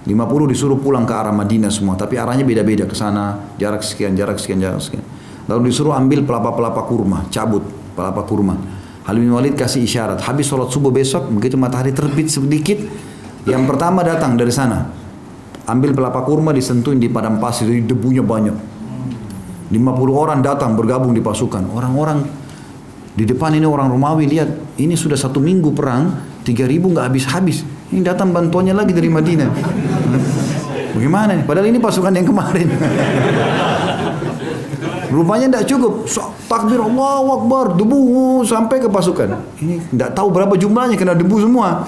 50 disuruh pulang ke arah Madinah semua, tapi arahnya beda-beda ke sana, jarak sekian, jarak sekian, jarak sekian. Lalu disuruh ambil pelapa-pelapa kurma, cabut pelapa kurma. Habib bin Walid kasih isyarat, habis sholat subuh besok, begitu matahari terbit sedikit, yang pertama datang dari sana. Ambil pelapa kurma disentuhin di padang pasir, jadi debunya banyak. 50 orang datang bergabung di pasukan. Orang-orang di depan ini orang Romawi lihat, ini sudah satu minggu perang, tiga ribu nggak habis-habis. Ini datang bantuannya lagi dari Madinah. Bagaimana nih? Padahal ini pasukan yang kemarin. Rupanya tidak cukup. So, takbir Allah Akbar, debu sampai ke pasukan. Ini tidak tahu berapa jumlahnya kena debu semua.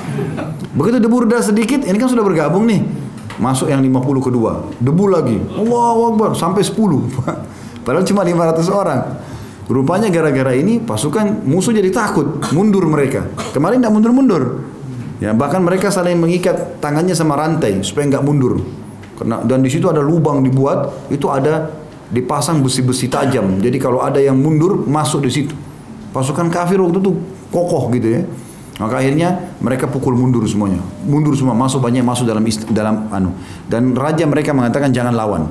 Begitu debu udah sedikit, ini kan sudah bergabung nih. Masuk yang 50 kedua, debu lagi. Allah Akbar sampai 10. Padahal cuma 500 orang. Rupanya gara-gara ini pasukan musuh jadi takut, mundur mereka. Kemarin tidak mundur-mundur. Ya, bahkan mereka saling mengikat tangannya sama rantai supaya nggak mundur. Karena dan di situ ada lubang dibuat, itu ada dipasang besi-besi tajam. Jadi kalau ada yang mundur masuk di situ. Pasukan kafir waktu itu kokoh gitu ya. Maka akhirnya mereka pukul mundur semuanya. Mundur semua, masuk banyak masuk dalam dalam anu. Dan raja mereka mengatakan jangan lawan.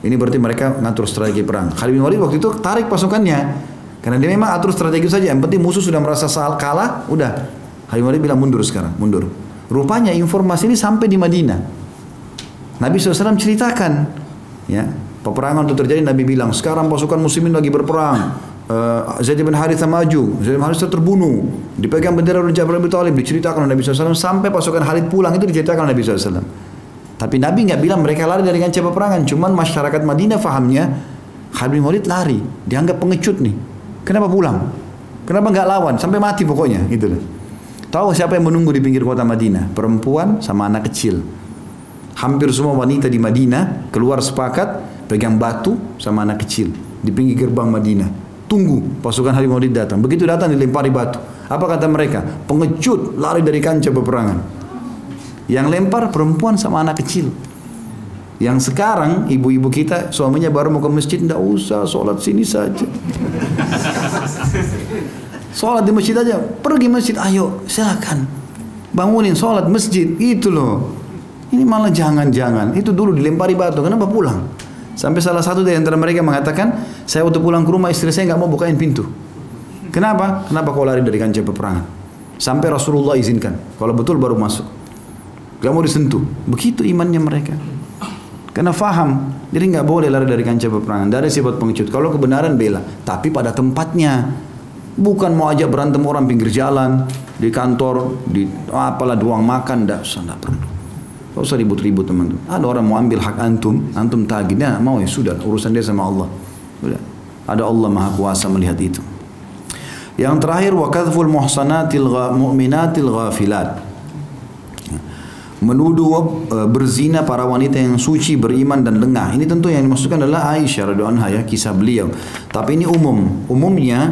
Ini berarti mereka ngatur strategi perang. Khalid bin Walid waktu itu tarik pasukannya. Karena dia memang atur strategi saja. Yang penting musuh sudah merasa salah kalah, udah. Khalid bin Walid bilang mundur sekarang, mundur. Rupanya informasi ini sampai di Madinah. Nabi SAW ceritakan, ya, peperangan itu terjadi. Nabi bilang, sekarang pasukan muslimin lagi berperang. Uh, Zaid bin Haritha maju, Zaid bin Haritha terbunuh, dipegang bendera oleh Jabir bin Thalib, diceritakan oleh Nabi SAW sampai pasukan Khalid pulang itu diceritakan oleh Nabi SAW. Tapi Nabi nggak bilang mereka lari dari kancah peperangan. Cuman masyarakat Madinah fahamnya Khalid bin Walid lari, dianggap pengecut nih. Kenapa pulang? Kenapa nggak lawan? Sampai mati pokoknya, gitu loh. Tahu siapa yang menunggu di pinggir kota Madinah? Perempuan sama anak kecil. Hampir semua wanita di Madinah keluar sepakat pegang batu sama anak kecil di pinggir gerbang Madinah. Tunggu pasukan bin Walid datang. Begitu datang dilempari batu. Apa kata mereka? Pengecut lari dari kancah peperangan. Yang lempar perempuan sama anak kecil. Yang sekarang ibu-ibu kita suaminya baru mau ke masjid tidak usah sholat sini saja. sholat di masjid aja pergi masjid ayo silakan bangunin sholat masjid itu loh. Ini malah jangan-jangan itu dulu dilempari batu kenapa pulang? Sampai salah satu dari antara mereka mengatakan saya waktu pulang ke rumah istri saya nggak mau bukain pintu. Kenapa? Kenapa kau lari dari kancah peperangan? Sampai Rasulullah izinkan. Kalau betul baru masuk. Gak mau disentuh. Begitu imannya mereka. Karena faham. Jadi nggak boleh lari dari kancah peperangan. Dari sifat pengecut. Kalau kebenaran bela. Tapi pada tempatnya. Bukan mau ajak berantem orang pinggir jalan. Di kantor. Di apalah doang makan. Tidak usah. Tidak perlu. Tidak usah ribut-ribut teman-teman. Ada orang mau ambil hak antum. Antum tagihnya mau ya sudah. Urusan dia sama Allah. Sudah. Ada Allah maha kuasa melihat itu. Yang terakhir wa muhsanatil mu'minatil ghafilat menuduh e, berzina para wanita yang suci, beriman dan lengah. Ini tentu yang dimaksudkan adalah Aisyah radhiyallahu anha ya, kisah beliau. Tapi ini umum. Umumnya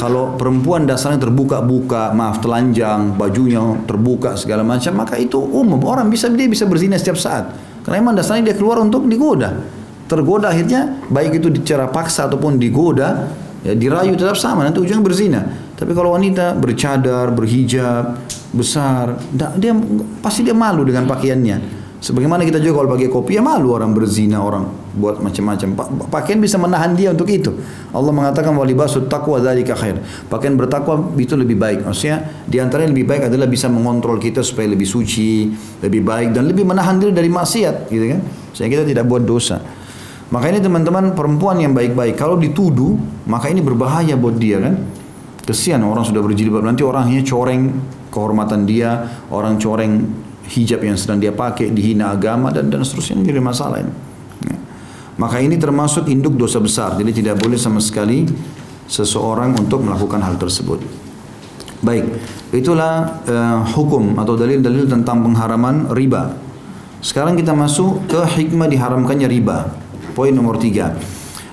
kalau perempuan dasarnya terbuka-buka, maaf telanjang, bajunya terbuka segala macam, maka itu umum. Orang bisa dia bisa berzina setiap saat. Karena memang dasarnya dia keluar untuk digoda. Tergoda akhirnya baik itu secara paksa ataupun digoda, ya dirayu tetap sama nanti ujungnya berzina. Tapi kalau wanita bercadar, berhijab, besar, dia pasti dia malu dengan pakaiannya. Sebagaimana kita juga kalau pakai kopi ya malu orang berzina, orang buat macam-macam. Pakaian bisa menahan dia untuk itu. Allah mengatakan walibasut taqwa dzalika khair. Pakaian bertakwa itu lebih baik. Maksudnya di antara yang lebih baik adalah bisa mengontrol kita supaya lebih suci, lebih baik dan lebih menahan diri dari maksiat, gitu kan? Sehingga kita tidak buat dosa. Maka ini teman-teman perempuan yang baik-baik kalau dituduh, maka ini berbahaya buat dia kan? Kesian orang sudah berjilbab nanti orangnya coreng kehormatan dia, orang coreng hijab yang sedang dia pakai, dihina agama dan dan seterusnya jadi masalah ini. Ya. Maka ini termasuk induk dosa besar. Jadi tidak boleh sama sekali seseorang untuk melakukan hal tersebut. Baik, itulah uh, hukum atau dalil-dalil tentang pengharaman riba. Sekarang kita masuk ke hikmah diharamkannya riba. Poin nomor tiga.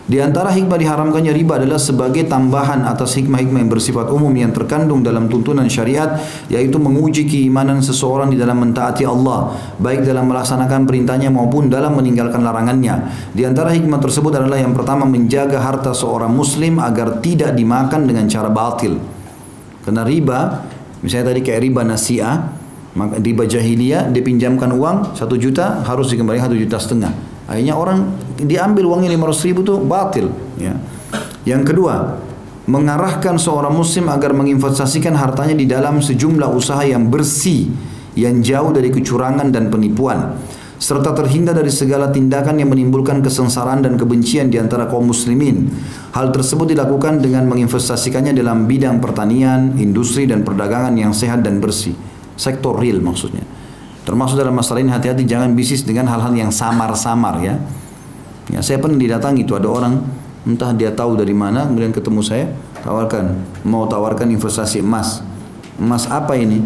Di antara hikmah diharamkannya riba adalah sebagai tambahan atas hikmah-hikmah yang bersifat umum yang terkandung dalam tuntunan syariat yaitu menguji keimanan seseorang di dalam mentaati Allah baik dalam melaksanakan perintahnya maupun dalam meninggalkan larangannya. Di antara hikmah tersebut adalah yang pertama menjaga harta seorang muslim agar tidak dimakan dengan cara batil. Karena riba, misalnya tadi kayak riba nasiah, riba jahiliyah dipinjamkan uang satu juta harus dikembalikan satu juta setengah. Akhirnya orang diambil uangnya 500 ribu itu batil. Ya. Yang kedua, mengarahkan seorang muslim agar menginvestasikan hartanya di dalam sejumlah usaha yang bersih, yang jauh dari kecurangan dan penipuan, serta terhindar dari segala tindakan yang menimbulkan kesengsaraan dan kebencian di antara kaum muslimin. Hal tersebut dilakukan dengan menginvestasikannya dalam bidang pertanian, industri dan perdagangan yang sehat dan bersih. Sektor real maksudnya. Termasuk dalam masalah ini hati-hati jangan bisnis dengan hal-hal yang samar-samar ya. Ya, saya pernah didatangi itu ada orang entah dia tahu dari mana kemudian ketemu saya tawarkan mau tawarkan investasi emas. Emas apa ini?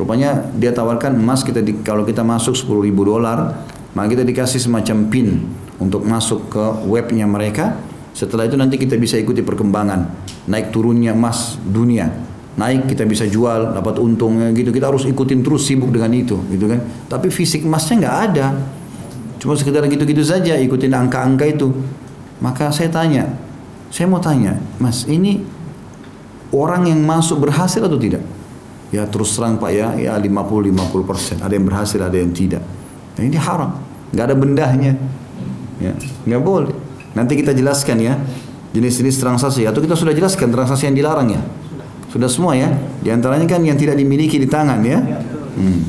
Rupanya dia tawarkan emas kita di, kalau kita masuk 10 ribu dolar maka kita dikasih semacam pin untuk masuk ke webnya mereka. Setelah itu nanti kita bisa ikuti perkembangan naik turunnya emas dunia naik kita bisa jual dapat untungnya gitu. Kita harus ikutin terus sibuk dengan itu gitu kan. Tapi fisik emasnya nggak ada. Cuma sekedar gitu-gitu saja ikutin angka-angka itu. Maka saya tanya saya mau tanya mas ini orang yang masuk berhasil atau tidak? Ya terus terang pak ya. Ya 50 50 persen. Ada yang berhasil ada yang tidak. Nah, ini haram. Nggak ada bendahnya. Ya nggak boleh. Nanti kita jelaskan ya jenis-jenis transaksi. Atau kita sudah jelaskan transaksi yang dilarang ya sudah semua ya. Di antaranya kan yang tidak dimiliki di tangan ya. Hmm.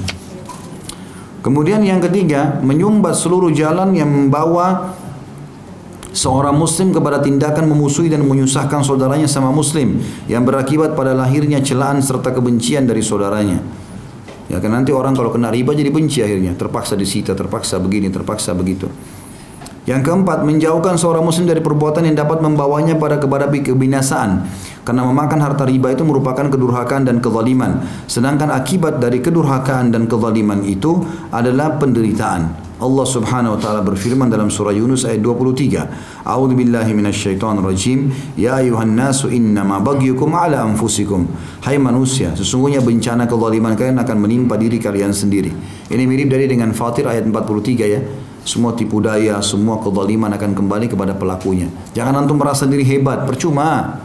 Kemudian yang ketiga, menyumbat seluruh jalan yang membawa seorang muslim kepada tindakan memusuhi dan menyusahkan saudaranya sama muslim yang berakibat pada lahirnya celaan serta kebencian dari saudaranya. Ya kan nanti orang kalau kena riba jadi benci akhirnya, terpaksa disita, terpaksa begini, terpaksa begitu. Yang keempat, menjauhkan seorang muslim dari perbuatan yang dapat membawanya pada kepada kebinasaan. Karena memakan harta riba itu merupakan kedurhakaan dan kezaliman. Sedangkan akibat dari kedurhakaan dan kezaliman itu adalah penderitaan. Allah Subhanahu wa taala berfirman dalam surah Yunus ayat 23. A'udzu billahi minasyaitonir rajim. Ya ayuhan nasu innama bagyukum ala anfusikum. Hai manusia, sesungguhnya bencana kezaliman kalian akan menimpa diri kalian sendiri. Ini mirip dari dengan Fatir ayat 43 ya. Semua tipu daya, semua kezaliman akan kembali kepada pelakunya. Jangan antum merasa diri hebat, percuma.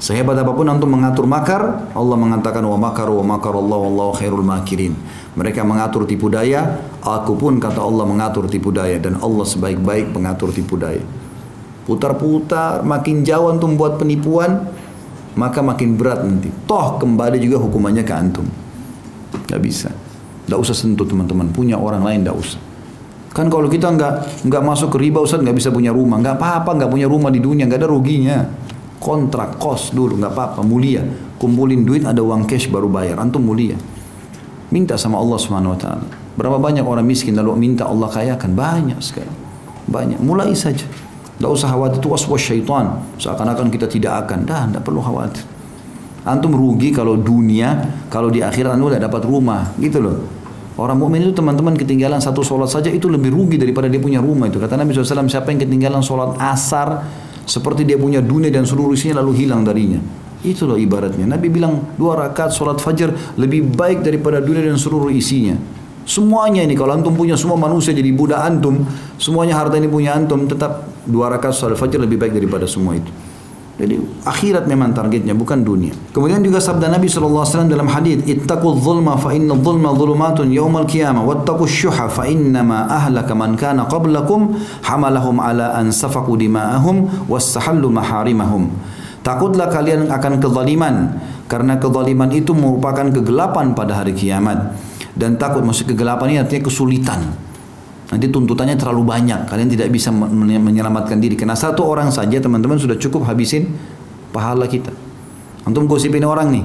Sehebat apa pun antum mengatur makar, Allah mengatakan wa makaru wa Allah wallahu khairul makirin. Mereka mengatur tipu daya, aku pun kata Allah mengatur tipu daya dan Allah sebaik-baik pengatur tipu daya. Putar-putar, makin jauh antum buat penipuan, maka makin berat nanti. Toh kembali juga hukumannya ke antum. Gak bisa. Gak usah sentuh teman-teman. Punya orang lain gak usah. Kan kalau kita nggak nggak masuk ke riba Ustaz nggak bisa punya rumah, nggak apa-apa nggak punya rumah di dunia nggak ada ruginya. Kontrak kos dulu nggak apa-apa mulia. Kumpulin duit ada uang cash baru bayar. Antum mulia. Minta sama Allah Subhanahu wa taala. Berapa banyak orang miskin lalu minta Allah kayakan? Banyak sekali. Banyak. Mulai saja. Tidak usah khawatir itu waswas syaitan. Seakan-akan kita tidak akan. Dah, tidak perlu khawatir. Antum rugi kalau dunia, kalau di akhirat tidak dapat rumah. Gitu loh. Orang mukmin itu teman-teman ketinggalan satu sholat saja itu lebih rugi daripada dia punya rumah itu. Kata Nabi SAW, siapa yang ketinggalan sholat asar seperti dia punya dunia dan seluruh isinya lalu hilang darinya. Itu loh ibaratnya. Nabi bilang dua rakaat sholat fajar lebih baik daripada dunia dan seluruh isinya. Semuanya ini kalau antum punya semua manusia jadi budak antum, semuanya harta ini punya antum, tetap dua rakaat sholat fajar lebih baik daripada semua itu. Jadi akhirat memang targetnya bukan dunia. Kemudian juga sabda Nabi SAW dalam hadis, "Ittaqul zulma fa inna zulma zulumatun yaumal qiyamah wattaqush syuha fa innama ahlaka man kana qablakum hamalahum ala an safaqu dima'ahum wastahallu maharimahum." Takutlah kalian akan kezaliman karena kezaliman itu merupakan kegelapan pada hari kiamat. Dan takut maksud kegelapan ini artinya kesulitan Nanti tuntutannya terlalu banyak, kalian tidak bisa menyelamatkan diri. Karena satu orang saja teman-teman sudah cukup habisin pahala kita. Antum gosipin orang nih,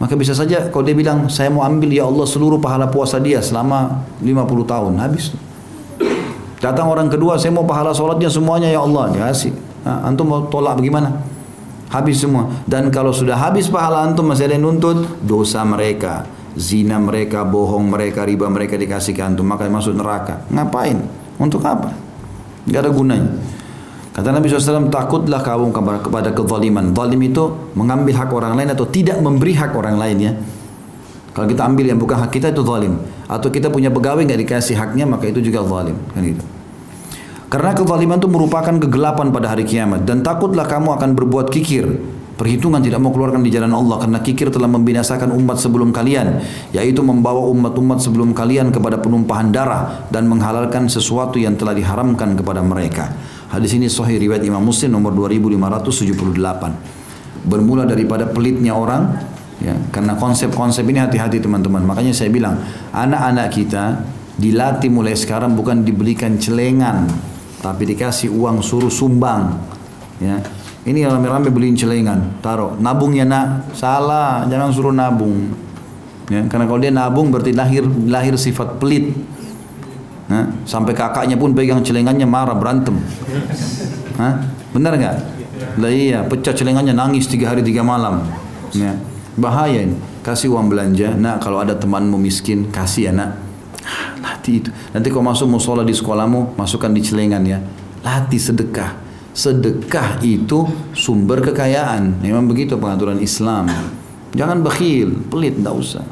maka bisa saja kalau dia bilang saya mau ambil ya Allah seluruh pahala puasa dia selama 50 tahun habis. Datang orang kedua saya mau pahala sholatnya semuanya ya Allah dikasih. Nah, antum mau tolak bagaimana? Habis semua. Dan kalau sudah habis pahala antum masih ada yang nuntut, dosa mereka. Zina mereka, bohong mereka, riba mereka dikasih ke. Maka masuk neraka. Ngapain? Untuk apa? Gak ada gunanya. Kata Nabi SAW, takutlah kamu kepada kezaliman. Zalim itu mengambil hak orang lain atau tidak memberi hak orang lain ya. Kalau kita ambil yang bukan hak kita itu zalim. Atau kita punya pegawai nggak dikasih haknya maka itu juga zalim. Kan gitu. Karena kezaliman itu merupakan kegelapan pada hari kiamat dan takutlah kamu akan berbuat kikir. Perhitungan tidak mau keluarkan di jalan Allah karena kikir telah membinasakan umat sebelum kalian, yaitu membawa umat-umat sebelum kalian kepada penumpahan darah dan menghalalkan sesuatu yang telah diharamkan kepada mereka. Hadis ini sahih riwayat Imam Muslim nomor 2578. Bermula daripada pelitnya orang, ya, karena konsep-konsep ini hati-hati teman-teman. Makanya saya bilang, anak-anak kita dilatih mulai sekarang bukan dibelikan celengan, tapi dikasih uang suruh sumbang ya ini rame-rame beliin celengan. Taruh. Nabung ya nak? Salah. Jangan suruh nabung. Ya karena kalau dia nabung berarti lahir lahir sifat pelit. Ya, sampai kakaknya pun pegang celengannya marah berantem. Hah? benar nggak? Lah iya pecah celengannya nangis tiga hari tiga malam. Ya. Bahaya ini. Kasih uang belanja nak. Kalau ada temanmu miskin kasih ya nak. Latih itu. Nanti kau masuk musola di sekolahmu, masukkan di celengan ya. Latih sedekah. Sedekah itu sumber kekayaan. Memang begitu pengaturan Islam. Jangan bakhil, pelit, tidak usah.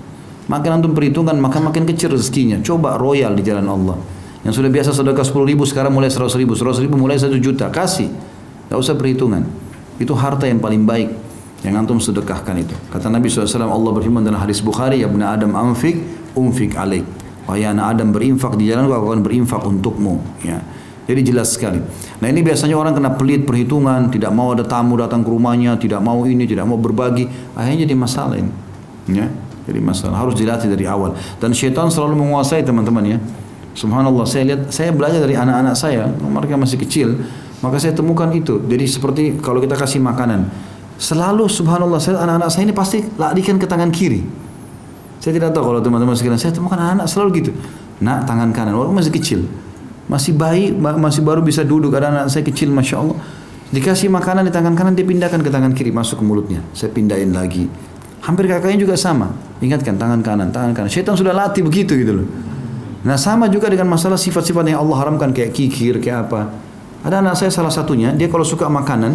Makin antum perhitungan, maka makin kecil rezekinya. Coba royal di jalan Allah. Yang sudah biasa sedekah 10 ribu, sekarang mulai 100 ribu. 100 ribu mulai 1 juta. Kasih. Tidak usah perhitungan. Itu harta yang paling baik yang antum sedekahkan itu. Kata Nabi SAW, Allah berfirman dalam hadis Bukhari, Ya bena Adam amfik, umfik alaik. Wahai anak Adam berinfak di jalan aku akan berinfak untukmu. Ya. Jadi jelas sekali. Nah ini biasanya orang kena pelit perhitungan, tidak mau ada tamu datang ke rumahnya, tidak mau ini, tidak mau berbagi. Akhirnya jadi masalah ini. Ya. Jadi masalah harus dilatih dari awal. Dan syaitan selalu menguasai teman-teman ya. Subhanallah saya lihat, saya belajar dari anak-anak saya, mereka masih kecil, maka saya temukan itu. Jadi seperti kalau kita kasih makanan, selalu subhanallah saya anak-anak saya ini pasti larikan ke tangan kiri. Saya tidak tahu kalau teman-teman sekalian, saya temukan anak-anak selalu gitu. Nak tangan kanan, walaupun masih kecil. Masih bayi, masih baru bisa duduk, ada anak saya kecil, Masya Allah. Dikasih makanan di tangan kanan, dia pindahkan ke tangan kiri, masuk ke mulutnya. Saya pindahin lagi. Hampir kakaknya juga sama. Ingatkan tangan kanan, tangan kanan. Syaitan sudah latih begitu gitu loh. Nah sama juga dengan masalah sifat-sifat yang Allah haramkan kayak kikir, kayak apa. Ada anak saya salah satunya, dia kalau suka makanan,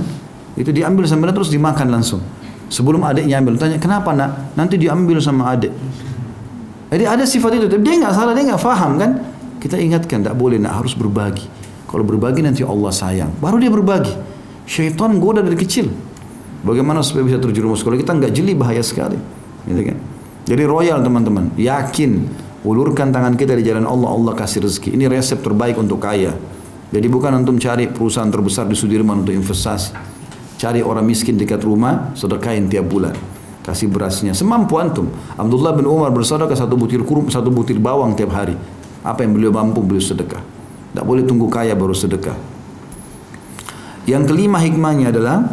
itu diambil sambil terus dimakan langsung. Sebelum adiknya ambil, tanya kenapa nak? Nanti diambil sama adik. Jadi ada sifat itu, tapi dia nggak salah, dia nggak faham kan? Kita ingatkan, tidak boleh, nak harus berbagi. Kalau berbagi nanti Allah sayang, baru dia berbagi. Syaitan goda dari kecil. Bagaimana supaya bisa terjerumus? Kalau kita nggak jeli bahaya sekali, gitu kan? Jadi royal teman-teman, yakin ulurkan tangan kita di jalan Allah, Allah kasih rezeki. Ini resep terbaik untuk kaya. Jadi bukan untuk cari perusahaan terbesar di Sudirman untuk investasi. Cari orang miskin dekat rumah, sedekahin tiap bulan. Kasih berasnya semampu antum. Abdullah bin Umar bersedekah satu butir kurum, satu butir bawang tiap hari. Apa yang beliau mampu beliau sedekah. Tidak boleh tunggu kaya baru sedekah. Yang kelima hikmahnya adalah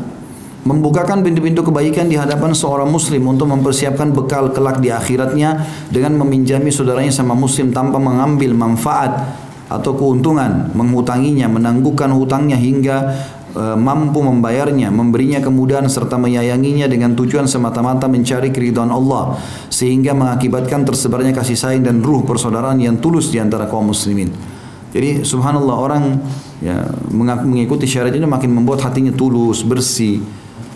membukakan pintu-pintu kebaikan di hadapan seorang muslim untuk mempersiapkan bekal kelak di akhiratnya dengan meminjami saudaranya sama muslim tanpa mengambil manfaat atau keuntungan, menghutanginya, menangguhkan hutangnya hingga mampu membayarnya, memberinya kemudahan serta menyayanginya dengan tujuan semata-mata mencari keridhaan Allah sehingga mengakibatkan tersebarnya kasih sayang dan ruh persaudaraan yang tulus di antara kaum muslimin. Jadi subhanallah orang ya mengikuti syariat ini makin membuat hatinya tulus, bersih.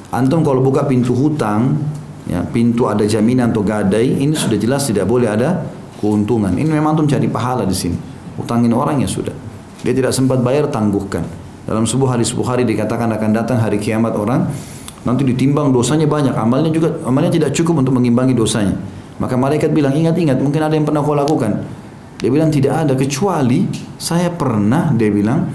Antum kalau buka pintu hutang, ya pintu ada jaminan atau gadai, ini sudah jelas tidak boleh ada keuntungan. Ini memang antum cari pahala di sini. Utangin orang ya sudah. Dia tidak sempat bayar tangguhkan. Dalam sebuah hadis Bukhari dikatakan akan datang hari kiamat orang nanti ditimbang dosanya banyak, amalnya juga amalnya tidak cukup untuk mengimbangi dosanya. Maka malaikat bilang, ingat-ingat, mungkin ada yang pernah kau lakukan. Dia bilang tidak ada kecuali saya pernah dia bilang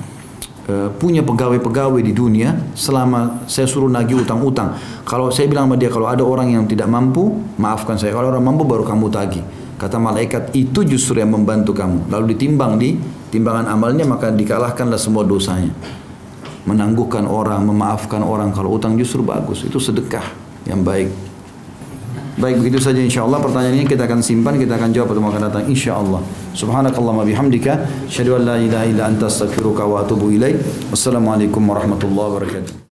e, punya pegawai-pegawai di dunia selama saya suruh nagih utang-utang. Kalau saya bilang sama dia kalau ada orang yang tidak mampu, maafkan saya. Kalau orang mampu baru kamu tagih. Kata malaikat itu justru yang membantu kamu. Lalu ditimbang di timbangan amalnya maka dikalahkanlah semua dosanya menangguhkan orang, memaafkan orang. Kalau utang justru bagus, itu sedekah yang baik. Baik begitu saja insya Allah pertanyaan ini kita akan simpan kita akan jawab pada akan datang insya Allah. Subhanakallah bihamdika, syadu anta astaghfiruka. Wassalamualaikum warahmatullahi wabarakatuh.